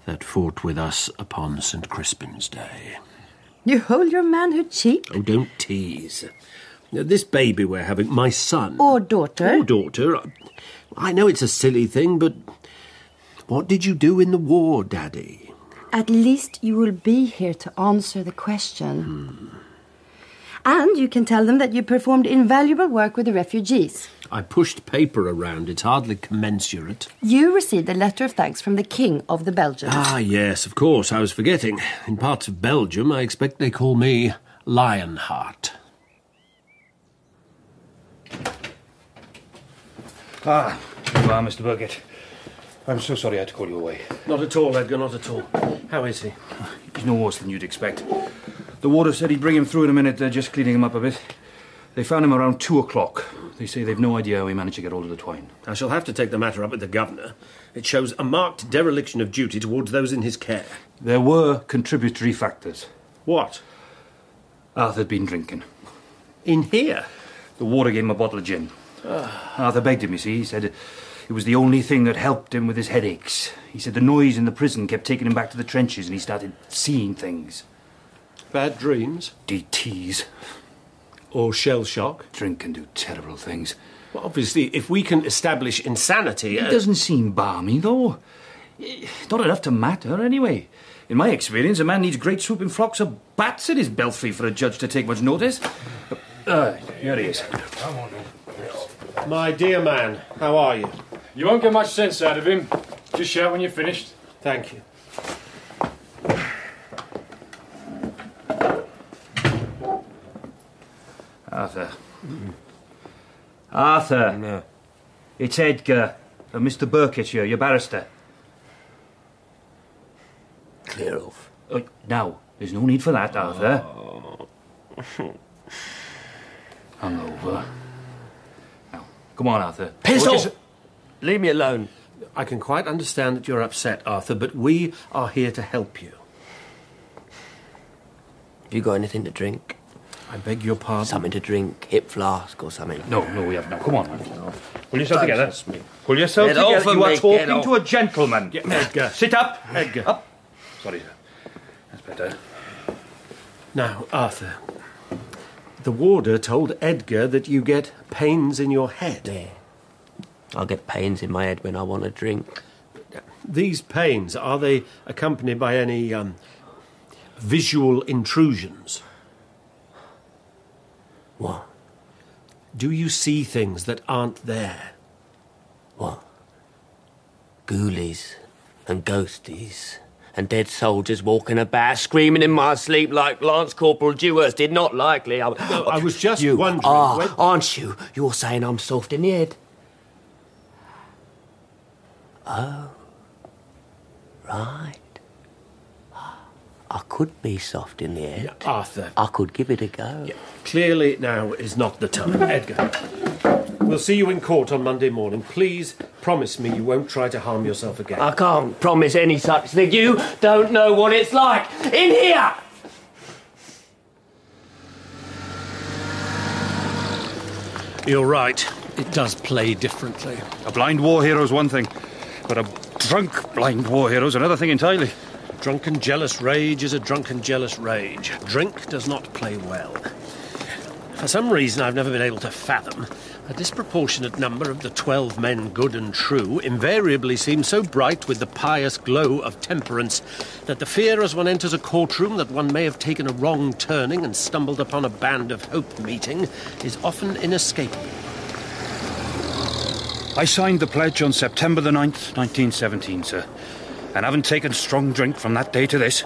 that fought with us upon St. Crispin's Day. You hold your manhood cheap? Oh, don't tease. Now, This baby we're having, my son. Or daughter? Or daughter. I know it's a silly thing, but what did you do in the war, Daddy? At least you will be here to answer the question. And you can tell them that you performed invaluable work with the refugees. I pushed paper around. It's hardly commensurate. You received a letter of thanks from the King of the Belgians. Ah, yes, of course. I was forgetting. In parts of Belgium, I expect they call me Lionheart. Ah, you are, Mr. Birkett. I'm so sorry I had to call you away. Not at all, Edgar, not at all. How is he? He's no worse than you'd expect. The warder said he'd bring him through in a minute. They're just cleaning him up a bit. They found him around two o'clock. They say they've no idea how he managed to get hold of the twine. I shall have to take the matter up with the governor. It shows a marked dereliction of duty towards those in his care. There were contributory factors. What? Arthur'd been drinking. In here? The warder gave him a bottle of gin. Ah. Arthur begged him, you see. He said it was the only thing that helped him with his headaches. He said the noise in the prison kept taking him back to the trenches and he started seeing things. Bad dreams? DTs. Or shell shock? Drink can do terrible things. Well, obviously, if we can establish insanity. It uh, doesn't seem balmy, though. Eh, Not enough to matter, anyway. In my experience, a man needs great swooping flocks of bats in his belfry for a judge to take much notice. Uh, here he is. Come on in. My dear man, how are you? You won't get much sense out of him. Just shout when you're finished. Thank you. Arthur. Arthur. No. It's Edgar. Uh, Mr. Birkett here, your barrister. Clear off. Uh, now, there's no need for that, Arthur. Hungover. Now, come on, Arthur. Piss What off! Is- Leave me alone. I can quite understand that you're upset, Arthur, but we are here to help you. Have you got anything to drink? I beg your pardon? Something to drink, hip flask or something. No, no, we have no. Come on, man. Pull yourself Don't together. me. Pull yourself Get together. you are me, get talking off. to a gentleman. Edgar. Sit up. Edgar. Up. Sorry, sir. That's better. Now, Arthur, the warder told Edgar that you get pains in your head. Yeah. I'll get pains in my head when I want to drink. These pains, are they accompanied by any um, visual intrusions? What? Do you see things that aren't there? What? Ghoulies and ghosties and dead soldiers walking about, screaming in my sleep like Lance Corporal Dewhurst did. Not likely. I, I was just you wondering Are, when- aren't you? You're saying I'm soft in the head. Oh. Right. I could be soft in the head. Arthur. I could give it a go. Clearly, now is not the time. Edgar, we'll see you in court on Monday morning. Please promise me you won't try to harm yourself again. I can't promise any such thing. You don't know what it's like in here. You're right. It does play differently. A blind war hero is one thing, but a drunk blind war hero is another thing entirely. Drunken jealous rage is a drunken jealous rage. Drink does not play well. For some reason I've never been able to fathom, a disproportionate number of the twelve men good and true invariably seem so bright with the pious glow of temperance that the fear as one enters a courtroom that one may have taken a wrong turning and stumbled upon a band of hope meeting is often inescapable. I signed the pledge on September the 9th, 1917, sir, and haven't taken strong drink from that day to this.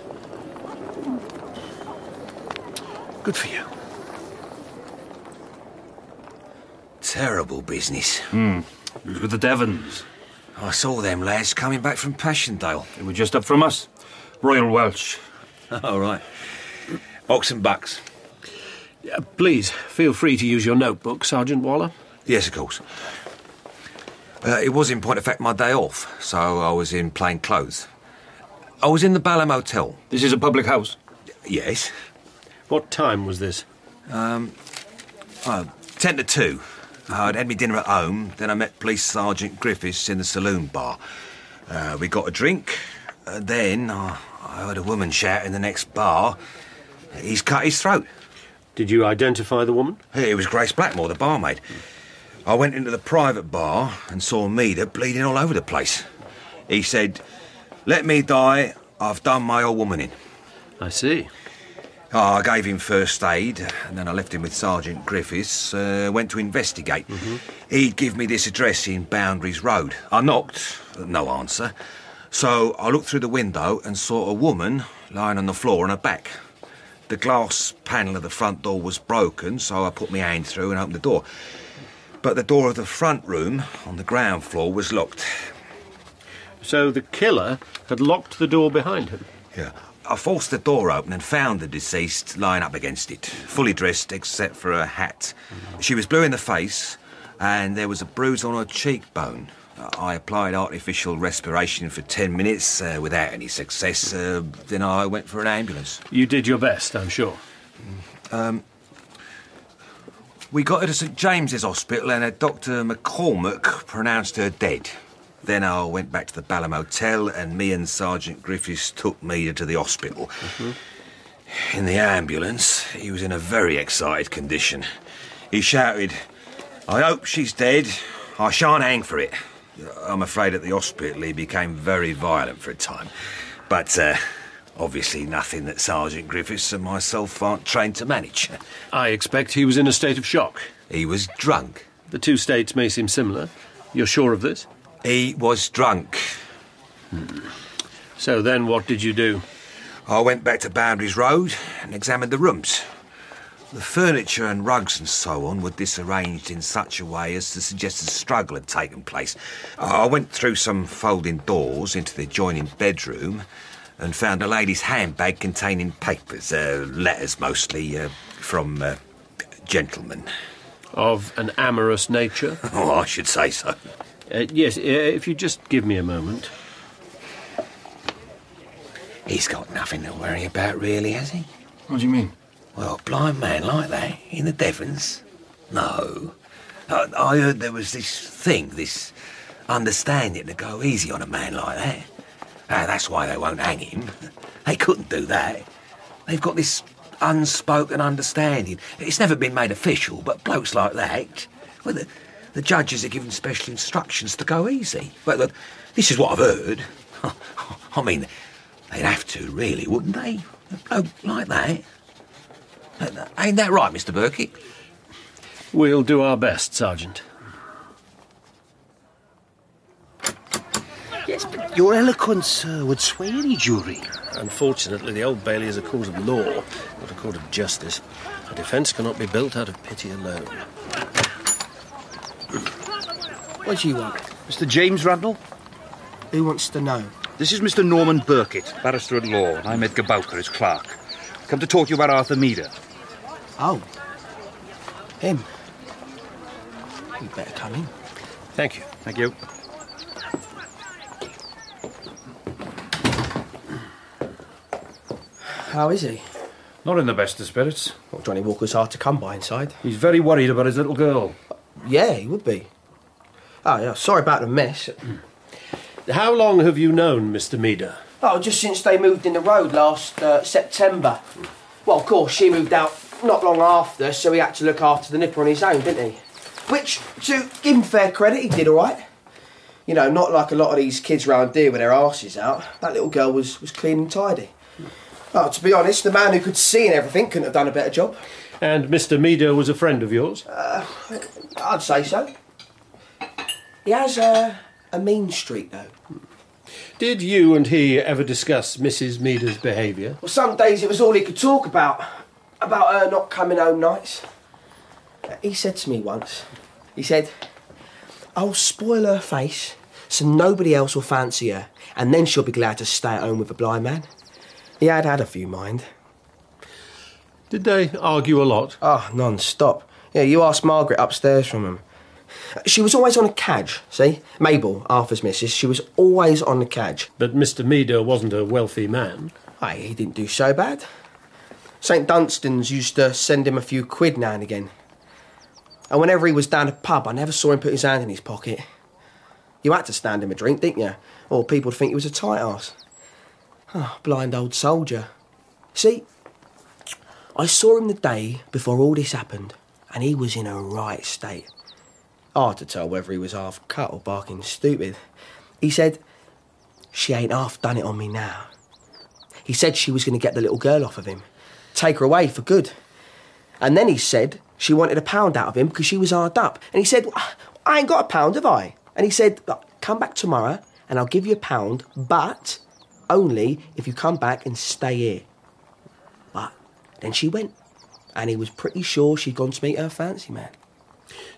Good for you. Terrible business. Hmm. It was with the Devons. I saw them lads coming back from Passchendaele. They were just up from us. Royal Welsh. All right. Ox and bucks. Uh, please, feel free to use your notebook, Sergeant Waller. Yes, of course. Uh, it was, in point of fact, my day off, so I was in plain clothes. I was in the Balham Hotel. This is a public house? Yes. What time was this? Um, oh, ten to two. I'd had my dinner at home, then I met Police Sergeant Griffiths in the saloon bar. Uh, we got a drink, and then uh, I heard a woman shout in the next bar. He's cut his throat. Did you identify the woman? It was Grace Blackmore, the barmaid. I went into the private bar and saw Meader bleeding all over the place. He said, Let me die, I've done my old woman in. I see. Oh, I gave him first aid, and then I left him with Sergeant Griffiths. Uh, went to investigate. He'd give me this address in Boundaries Road. I knocked, no answer. So I looked through the window and saw a woman lying on the floor on her back. The glass panel of the front door was broken, so I put my hand through and opened the door. But the door of the front room on the ground floor was locked. So the killer had locked the door behind him? Yeah. I forced the door open and found the deceased lying up against it, fully dressed except for her hat. She was blue in the face, and there was a bruise on her cheekbone. I applied artificial respiration for ten minutes uh, without any success. Uh, then I went for an ambulance. You did your best, I'm sure. Um, we got her to St James's Hospital, and a Dr. McCormack pronounced her dead. Then I went back to the Balham Hotel, and me and Sergeant Griffiths took me to the hospital. In the ambulance, he was in a very excited condition. He shouted, I hope she's dead. I shan't hang for it. I'm afraid at the hospital he became very violent for a time. But uh, obviously nothing that Sergeant Griffiths and myself aren't trained to manage. I expect he was in a state of shock. He was drunk. The two states may seem similar. You're sure of this? He was drunk. Hmm. So then what did you do? I went back to Boundaries Road and examined the rooms. The furniture and rugs and so on were disarranged in such a way as to suggest a struggle had taken place. I went through some folding doors into the adjoining bedroom and found a lady's handbag containing papers, uh, letters mostly, uh, from uh, gentlemen. Of an amorous nature? Oh, I should say so. Uh, yes, uh, if you just give me a moment. He's got nothing to worry about, really, has he? What do you mean? Well, a blind man like that in the Devons? No. I, I heard there was this thing, this understanding to go easy on a man like that. Ah, that's why they won't hang him. They couldn't do that. They've got this unspoken understanding. It's never been made official, but blokes like that, well, the, the judges are given special instructions to go easy. Well, the, this is what I've heard. I mean, they'd have to, really, wouldn't they? A bloke like that. Ain't that right, Mr. Birkett? We'll do our best, Sergeant. Yes, but your eloquence uh, would sway any jury. Unfortunately, the Old Bailey is a court of law, not a court of justice. A defence cannot be built out of pity alone. What do you want? Mr. James Randall? Who wants to know? This is Mr. Norman Birkett, barrister at law, and I'm Edgar Bowker, his clerk. Come to talk to you about Arthur Meader. Oh. Him. You'd better come in. Thank you. Thank you. How is he? Not in the best of spirits. Well, Johnny Walker's hard to come by inside. He's very worried about his little girl. Yeah, he would be. Oh, yeah, sorry about the mess. How long have you known Mr. Meader? Oh, just since they moved in the road last uh, September. Well, of course, she moved out not long after, so he had to look after the nipper on his own, didn't he? Which, to give him fair credit, he did all right. You know, not like a lot of these kids round here with their asses out. That little girl was, was clean and tidy. Oh, to be honest, the man who could see and everything couldn't have done a better job. And Mr. Meader was a friend of yours? Uh, I'd say so. He has uh, a mean streak, though. Did you and he ever discuss Mrs. Meader's behaviour? Well, some days it was all he could talk about. About her not coming home nights. He said to me once, he said, I'll spoil her face so nobody else will fancy her, and then she'll be glad to stay at home with a blind man. He had had a few, mind. Did they argue a lot? Ah, non-stop. Yeah, you asked Margaret upstairs from him. She was always on a cadge, see? Mabel, Arthur's missus, she was always on the cadge. But Mr. Meader wasn't a wealthy man. Aye, he didn't do so bad. St Dunstan's used to send him a few quid now and again. And whenever he was down a pub, I never saw him put his hand in his pocket. You had to stand him a drink, didn't you? Or people'd think he was a tight ass. Oh, blind old soldier. See, I saw him the day before all this happened, and he was in a right state. Hard to tell whether he was half cut or barking stupid. He said, She ain't half done it on me now. He said she was going to get the little girl off of him, take her away for good. And then he said she wanted a pound out of him because she was hard up. And he said, I ain't got a pound, have I? And he said, Come back tomorrow and I'll give you a pound, but only if you come back and stay here. But then she went, and he was pretty sure she'd gone to meet her fancy man.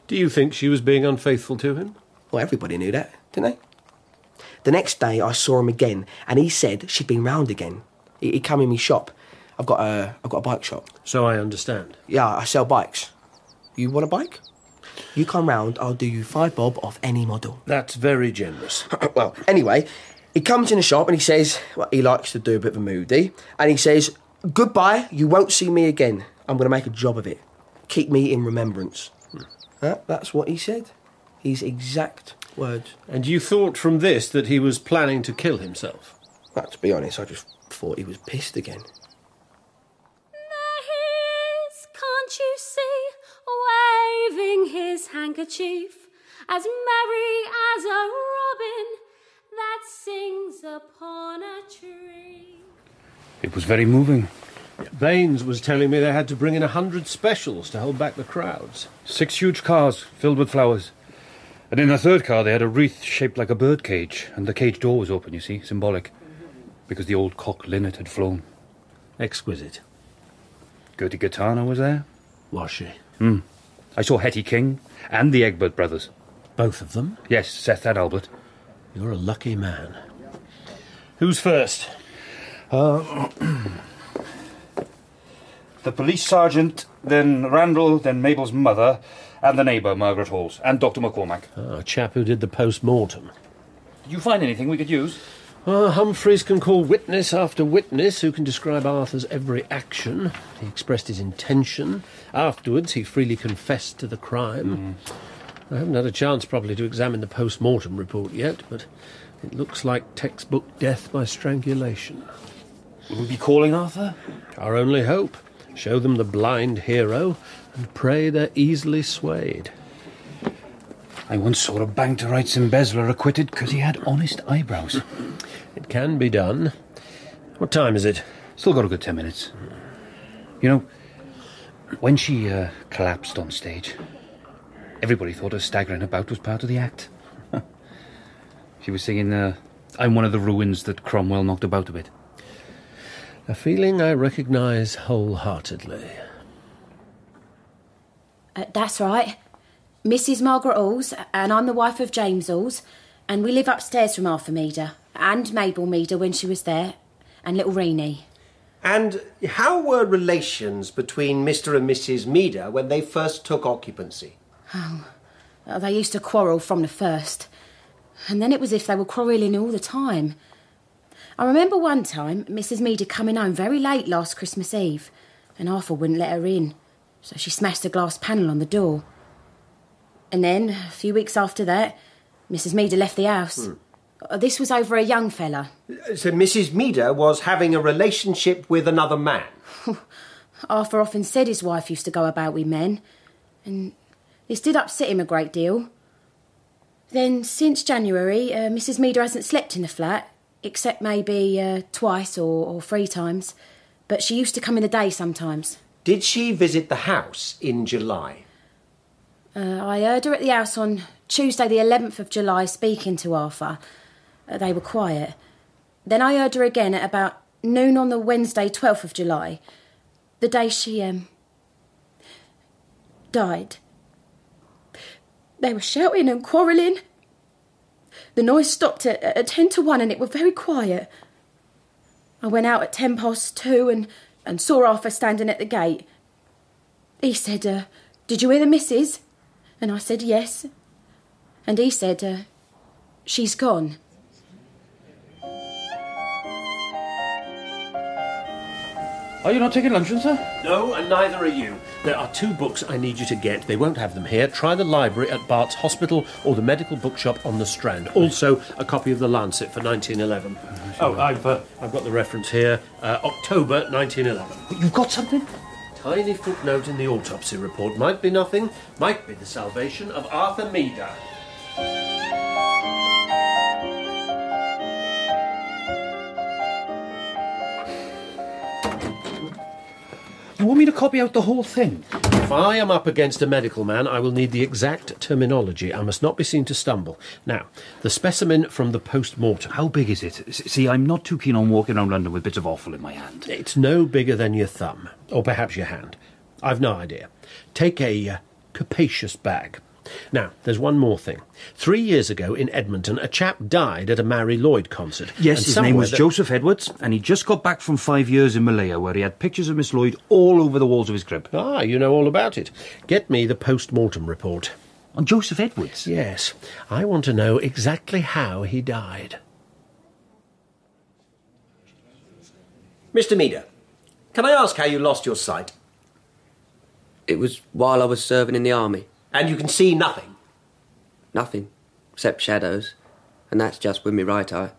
Do you think she was being unfaithful to him? Well, everybody knew that, didn't they? The next day, I saw him again, and he said she'd been round again. He, he come in my shop. I've got a, I've got a bike shop. So I understand. Yeah, I sell bikes. You want a bike? You come round, I'll do you five bob off any model. That's very generous. well, anyway, he comes in the shop and he says, well, he likes to do a bit of a moody, and he says, Goodbye, you won't see me again. I'm going to make a job of it. Keep me in remembrance. Hmm. Huh? That's what he said. His exact words. And you thought from this that he was planning to kill himself? Well, to be honest, I just thought he was pissed again. Can't you see, waving his handkerchief, as merry as a robin that sings upon a tree? It was very moving. Baines was telling me they had to bring in a hundred specials to hold back the crowds. Six huge cars filled with flowers. And in the third car, they had a wreath shaped like a bird cage, and the cage door was open, you see, symbolic, because the old cock linnet had flown. Exquisite. Gertie Gitana was there. Was she? Hmm. I saw Hetty King and the Egbert brothers. Both of them? Yes, Seth and Albert. You're a lucky man. Who's first? Uh, the police sergeant, then Randall, then Mabel's mother, and the neighbour, Margaret Halls, and Dr. McCormack. Oh, a chap who did the post-mortem. Did you find anything we could use? Uh, Humphreys can call witness after witness who can describe Arthur's every action. He expressed his intention. Afterwards, he freely confessed to the crime. I haven't had a chance properly to examine the post-mortem report yet, but it looks like textbook death by strangulation. Will we be calling Arthur? Our only hope. Show them the blind hero and pray they're easily swayed. I once saw a bank to rights embezzler acquitted because he had honest eyebrows. It can be done. What time is it? Still got a good ten minutes. You know, when she uh, collapsed on stage, everybody thought her staggering about was part of the act. she was singing, uh, I'm one of the ruins that Cromwell knocked about a bit. A feeling I recognise wholeheartedly. Uh, that's right. Mrs. Margaret Halls, and I'm the wife of James Halls, and we live upstairs from Arthur Meader, and Mabel Meader when she was there, and little Reenie. And how were relations between Mr. and Mrs. Meader when they first took occupancy? Oh, uh, they used to quarrel from the first, and then it was as if they were quarrelling all the time. I remember one time Mrs. Meader coming home very late last Christmas Eve, and Arthur wouldn't let her in, so she smashed a glass panel on the door. And then, a few weeks after that, Mrs. Meader left the house. Uh, This was over a young fella. So Mrs. Meader was having a relationship with another man. Arthur often said his wife used to go about with men, and this did upset him a great deal. Then, since January, uh, Mrs. Meader hasn't slept in the flat, except maybe uh, twice or, or three times, but she used to come in the day sometimes. Did she visit the house in July? Uh, I heard her at the house on Tuesday, the 11th of July, speaking to Arthur. Uh, they were quiet. Then I heard her again at about noon on the Wednesday, 12th of July, the day she, um, died. They were shouting and quarrelling. The noise stopped at, at 10 to 1 and it was very quiet. I went out at ten past two and, and saw Arthur standing at the gate. He said, uh, Did you hear the missus? And I said, Yes. And he said, uh, She's gone. Are you not taking luncheon, sir? No, and neither are you. There are two books I need you to get. They won't have them here. Try the library at Bart's Hospital or the medical bookshop on the Strand. Also, a copy of the Lancet for 1911. Oh, I've, uh, I've got the reference here. Uh, October 1911. You've got something? Tiny footnote in the autopsy report. Might be nothing. Might be the salvation of Arthur Meader. You want me to copy out the whole thing? If I am up against a medical man, I will need the exact terminology. I must not be seen to stumble. Now, the specimen from the post mortem. How big is it? See, I'm not too keen on walking around London with bits of offal in my hand. It's no bigger than your thumb, or perhaps your hand. I've no idea. Take a uh, capacious bag. Now, there's one more thing. Three years ago in Edmonton, a chap died at a Marie Lloyd concert. Yes, his name was that- Joseph Edwards, and he just got back from five years in Malaya, where he had pictures of Miss Lloyd all over the walls of his crib. Ah, you know all about it. Get me the post mortem report. On Joseph Edwards? Yes. I want to know exactly how he died. Mr. Meader, can I ask how you lost your sight? It was while I was serving in the army. And you can see nothing? Nothing, except shadows, and that's just with my right eye.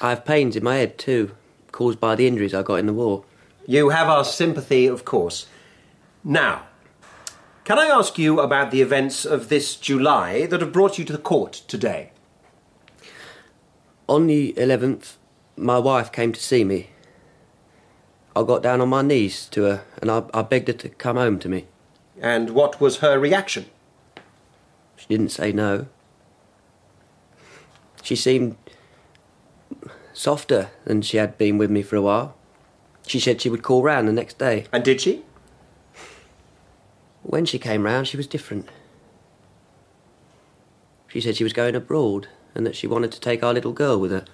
I have pains in my head too, caused by the injuries I got in the war. You have our sympathy, of course. Now, can I ask you about the events of this July that have brought you to the court today? On the 11th, my wife came to see me. I got down on my knees to her and I, I begged her to come home to me. And what was her reaction? She didn't say no. She seemed softer than she had been with me for a while. She said she would call round the next day. And did she? When she came round, she was different. She said she was going abroad and that she wanted to take our little girl with her.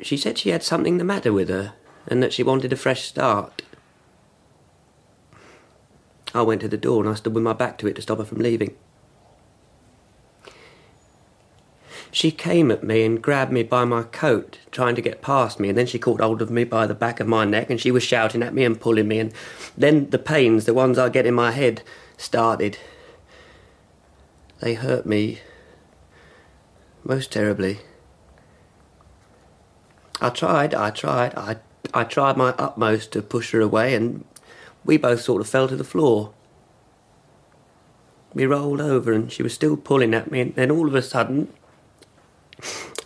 She said she had something the matter with her and that she wanted a fresh start. I went to the door and I stood with my back to it to stop her from leaving. She came at me and grabbed me by my coat, trying to get past me, and then she caught hold of me by the back of my neck and she was shouting at me and pulling me, and then the pains, the ones I get in my head, started. They hurt me most terribly. I tried, I tried, I, I tried my utmost to push her away, and we both sort of fell to the floor. We rolled over, and she was still pulling at me, and then all of a sudden,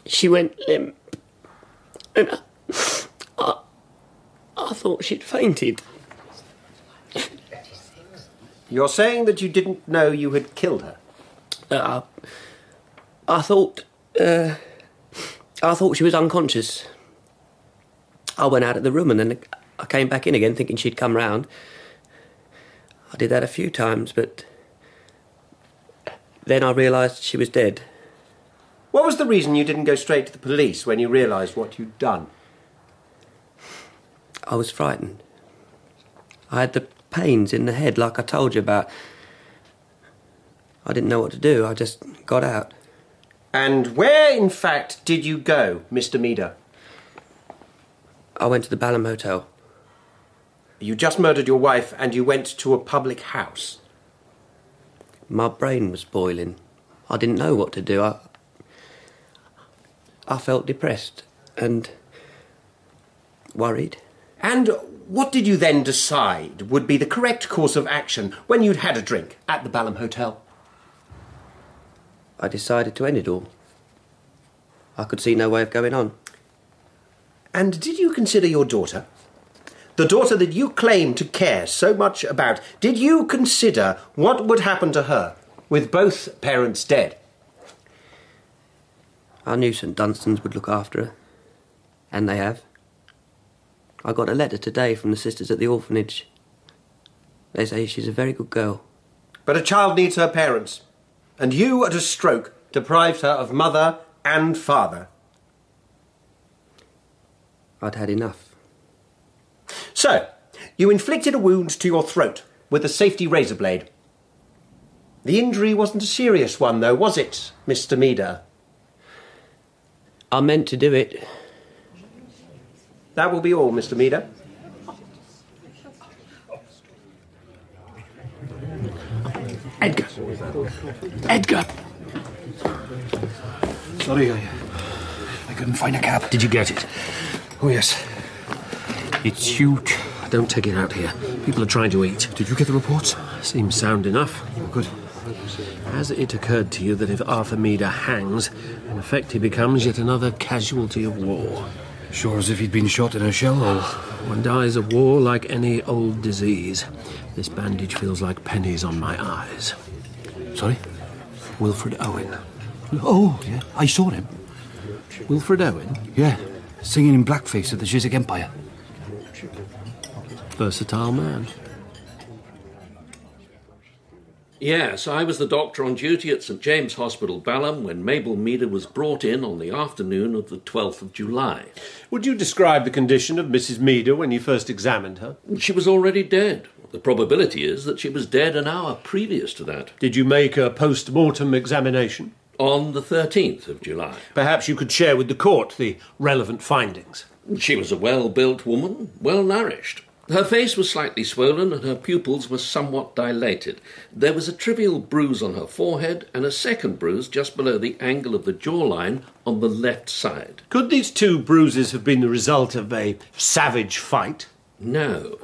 she went limp. And I, I, I thought she'd fainted. You're saying that you didn't know you had killed her? Uh, I thought, uh, I thought she was unconscious. I went out of the room and then I came back in again thinking she'd come round. I did that a few times, but then I realised she was dead. What was the reason you didn't go straight to the police when you realised what you'd done? I was frightened. I had the pains in the head, like I told you about. I didn't know what to do. I just got out. And where, in fact, did you go, Mr. Meader? I went to the Balham Hotel. You just murdered your wife and you went to a public house. My brain was boiling. I didn't know what to do. I, I felt depressed and worried. And what did you then decide would be the correct course of action when you'd had a drink at the Balham Hotel? I decided to end it all. I could see no way of going on. And did you consider your daughter? The daughter that you claim to care so much about, did you consider what would happen to her with both parents dead? I knew St Dunstan's would look after her. And they have. I got a letter today from the sisters at the orphanage. They say she's a very good girl. But a child needs her parents. And you, at a stroke, deprived her of mother and father. I'd had enough. So, you inflicted a wound to your throat with a safety razor blade. The injury wasn't a serious one, though, was it, Mr. Meader? I meant to do it. That will be all, Mr. Meader. Edgar! Edgar! Sorry, I, I couldn't find a cab. Did you get it? Oh, yes. It's huge. Don't take it out here. People are trying to eat. Did you get the reports? Seems sound enough. Good. Has it occurred to you that if Arthur Meader hangs, in effect he becomes yet another casualty of war? Sure as if he'd been shot in a shell hole. One dies of war like any old disease. This bandage feels like pennies on my eyes. Sorry? Wilfred Owen. Oh, yeah. I saw him. Wilfred Owen? Yeah. Singing in blackface at the Chiswick Empire. Versatile man. Yes, I was the doctor on duty at St James Hospital, Balham, when Mabel Meader was brought in on the afternoon of the 12th of July. Would you describe the condition of Mrs. Meader when you first examined her? She was already dead. The probability is that she was dead an hour previous to that. Did you make a post mortem examination? On the 13th of July. Perhaps you could share with the court the relevant findings. She was a well built woman, well nourished. Her face was slightly swollen and her pupils were somewhat dilated. There was a trivial bruise on her forehead and a second bruise just below the angle of the jawline on the left side. Could these two bruises have been the result of a savage fight? No.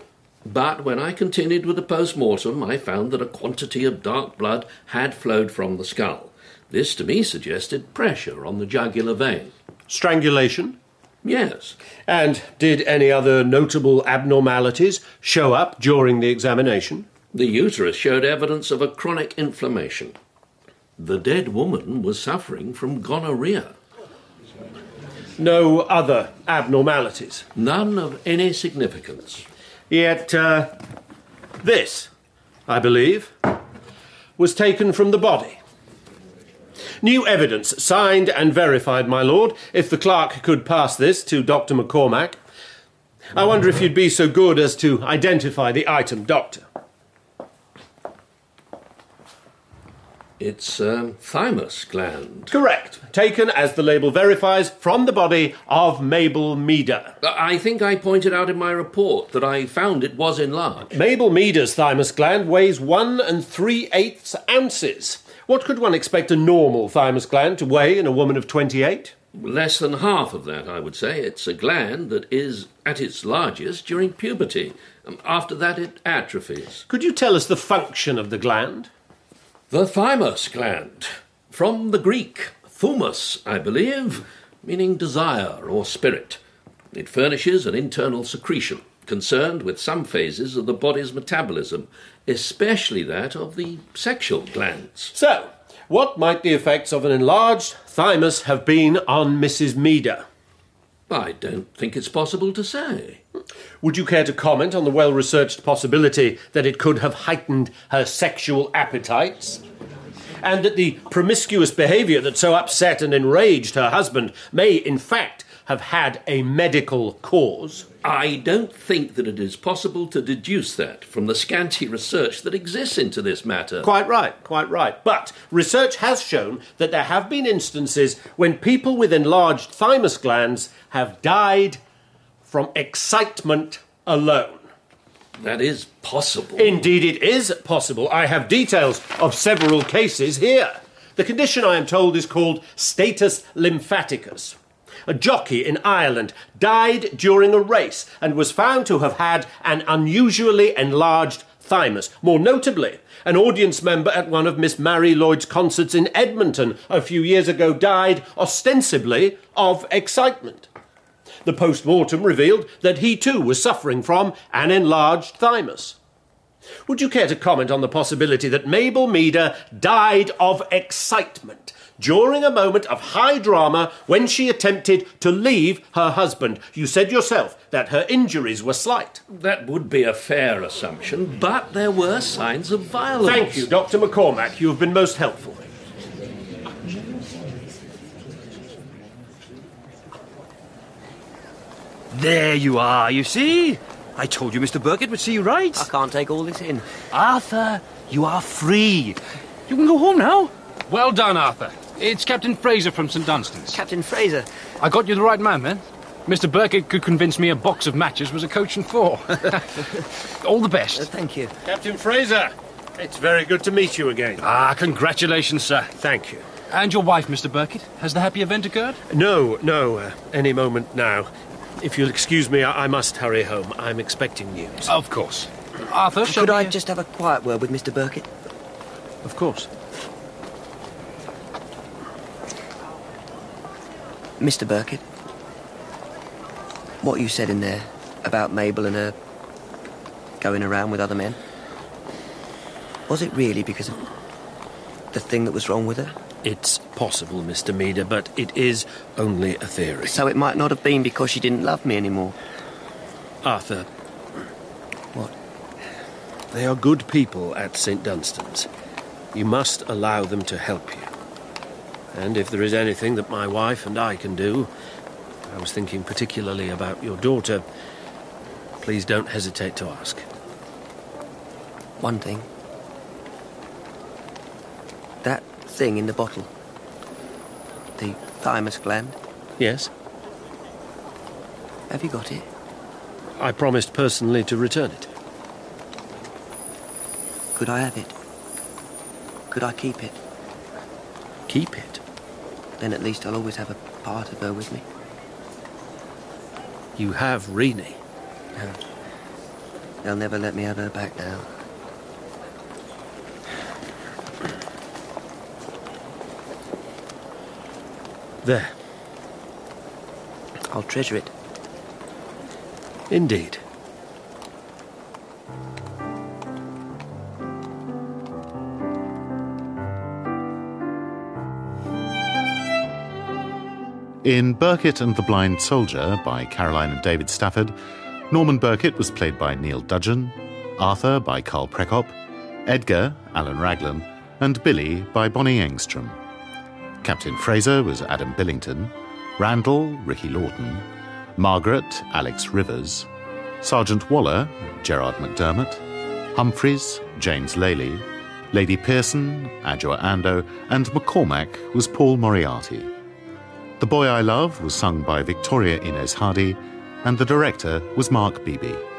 But when I continued with the post mortem, I found that a quantity of dark blood had flowed from the skull. This to me suggested pressure on the jugular vein. Strangulation? Yes. And did any other notable abnormalities show up during the examination? The uterus showed evidence of a chronic inflammation. The dead woman was suffering from gonorrhea. No other abnormalities? None of any significance. Yet, uh, this, I believe, was taken from the body. New evidence, signed and verified, my lord. If the clerk could pass this to Dr. McCormack. I wonder if you'd be so good as to identify the item, Doctor. It's um, thymus gland. Correct. Taken, as the label verifies, from the body of Mabel Meader. I think I pointed out in my report that I found it was enlarged. Mabel Meader's thymus gland weighs one and three eighths ounces. What could one expect a normal thymus gland to weigh in a woman of 28? Less than half of that, I would say. It's a gland that is at its largest during puberty. Um, After that, it atrophies. Could you tell us the function of the gland? The thymus gland. From the Greek, thumus, I believe, meaning desire or spirit. It furnishes an internal secretion concerned with some phases of the body's metabolism, especially that of the sexual glands. So, what might the effects of an enlarged thymus have been on Mrs. Meader? I don't think it's possible to say. Would you care to comment on the well researched possibility that it could have heightened her sexual appetites? And that the promiscuous behaviour that so upset and enraged her husband may, in fact, have had a medical cause? I don't think that it is possible to deduce that from the scanty research that exists into this matter. Quite right, quite right. But research has shown that there have been instances when people with enlarged thymus glands have died from excitement alone. That is possible. Indeed, it is possible. I have details of several cases here. The condition, I am told, is called status lymphaticus. A jockey in Ireland died during a race and was found to have had an unusually enlarged thymus. More notably, an audience member at one of Miss Marie Lloyd's concerts in Edmonton a few years ago died ostensibly of excitement. The post mortem revealed that he too was suffering from an enlarged thymus. Would you care to comment on the possibility that Mabel Meader died of excitement during a moment of high drama when she attempted to leave her husband? You said yourself that her injuries were slight. That would be a fair assumption, but there were signs of violence. Thank you, Dr. McCormack. You have been most helpful. There you are, you see? I told you Mr. Birkett would see you right. I can't take all this in. Arthur, you are free. You can go home now. Well done, Arthur. It's Captain Fraser from St. Dunstan's. Captain Fraser? I got you the right man, then. Mr. Birkett could convince me a box of matches was a coach and four. All the best. Uh, thank you. Captain Fraser, it's very good to meet you again. Ah, congratulations, sir. Thank you. And your wife, Mr. Birkett? Has the happy event occurred? No, no, uh, any moment now. If you'll excuse me, I, I must hurry home. I'm expecting news. Of course. Arthur, Could I just have a quiet word with Mr. Birkett? Of course. Mr. Birkett, what you said in there about Mabel and her going around with other men, was it really because of the thing that was wrong with her? It's possible, Mr. Meader, but it is only a theory. So it might not have been because she didn't love me anymore. Arthur. What? They are good people at St. Dunstan's. You must allow them to help you. And if there is anything that my wife and I can do, I was thinking particularly about your daughter, please don't hesitate to ask. One thing. That thing in the bottle. The thymus gland. Yes? Have you got it? I promised personally to return it. Could I have it? Could I keep it? Keep it? Then at least I'll always have a part of her with me. You have Renee. No. They'll never let me have her back now. There. I'll treasure it. Indeed. In Birkett and the Blind Soldier by Caroline and David Stafford, Norman Birkett was played by Neil Dudgeon, Arthur by Carl Prekopp, Edgar, Alan Raglan, and Billy by Bonnie Engstrom. Captain Fraser was Adam Billington, Randall, Ricky Lawton, Margaret, Alex Rivers, Sergeant Waller, Gerard McDermott, Humphreys, James Lely, Lady Pearson, Adjoa Andoh, and McCormack was Paul Moriarty. The Boy I Love was sung by Victoria Inez Hardy, and the director was Mark Beeby.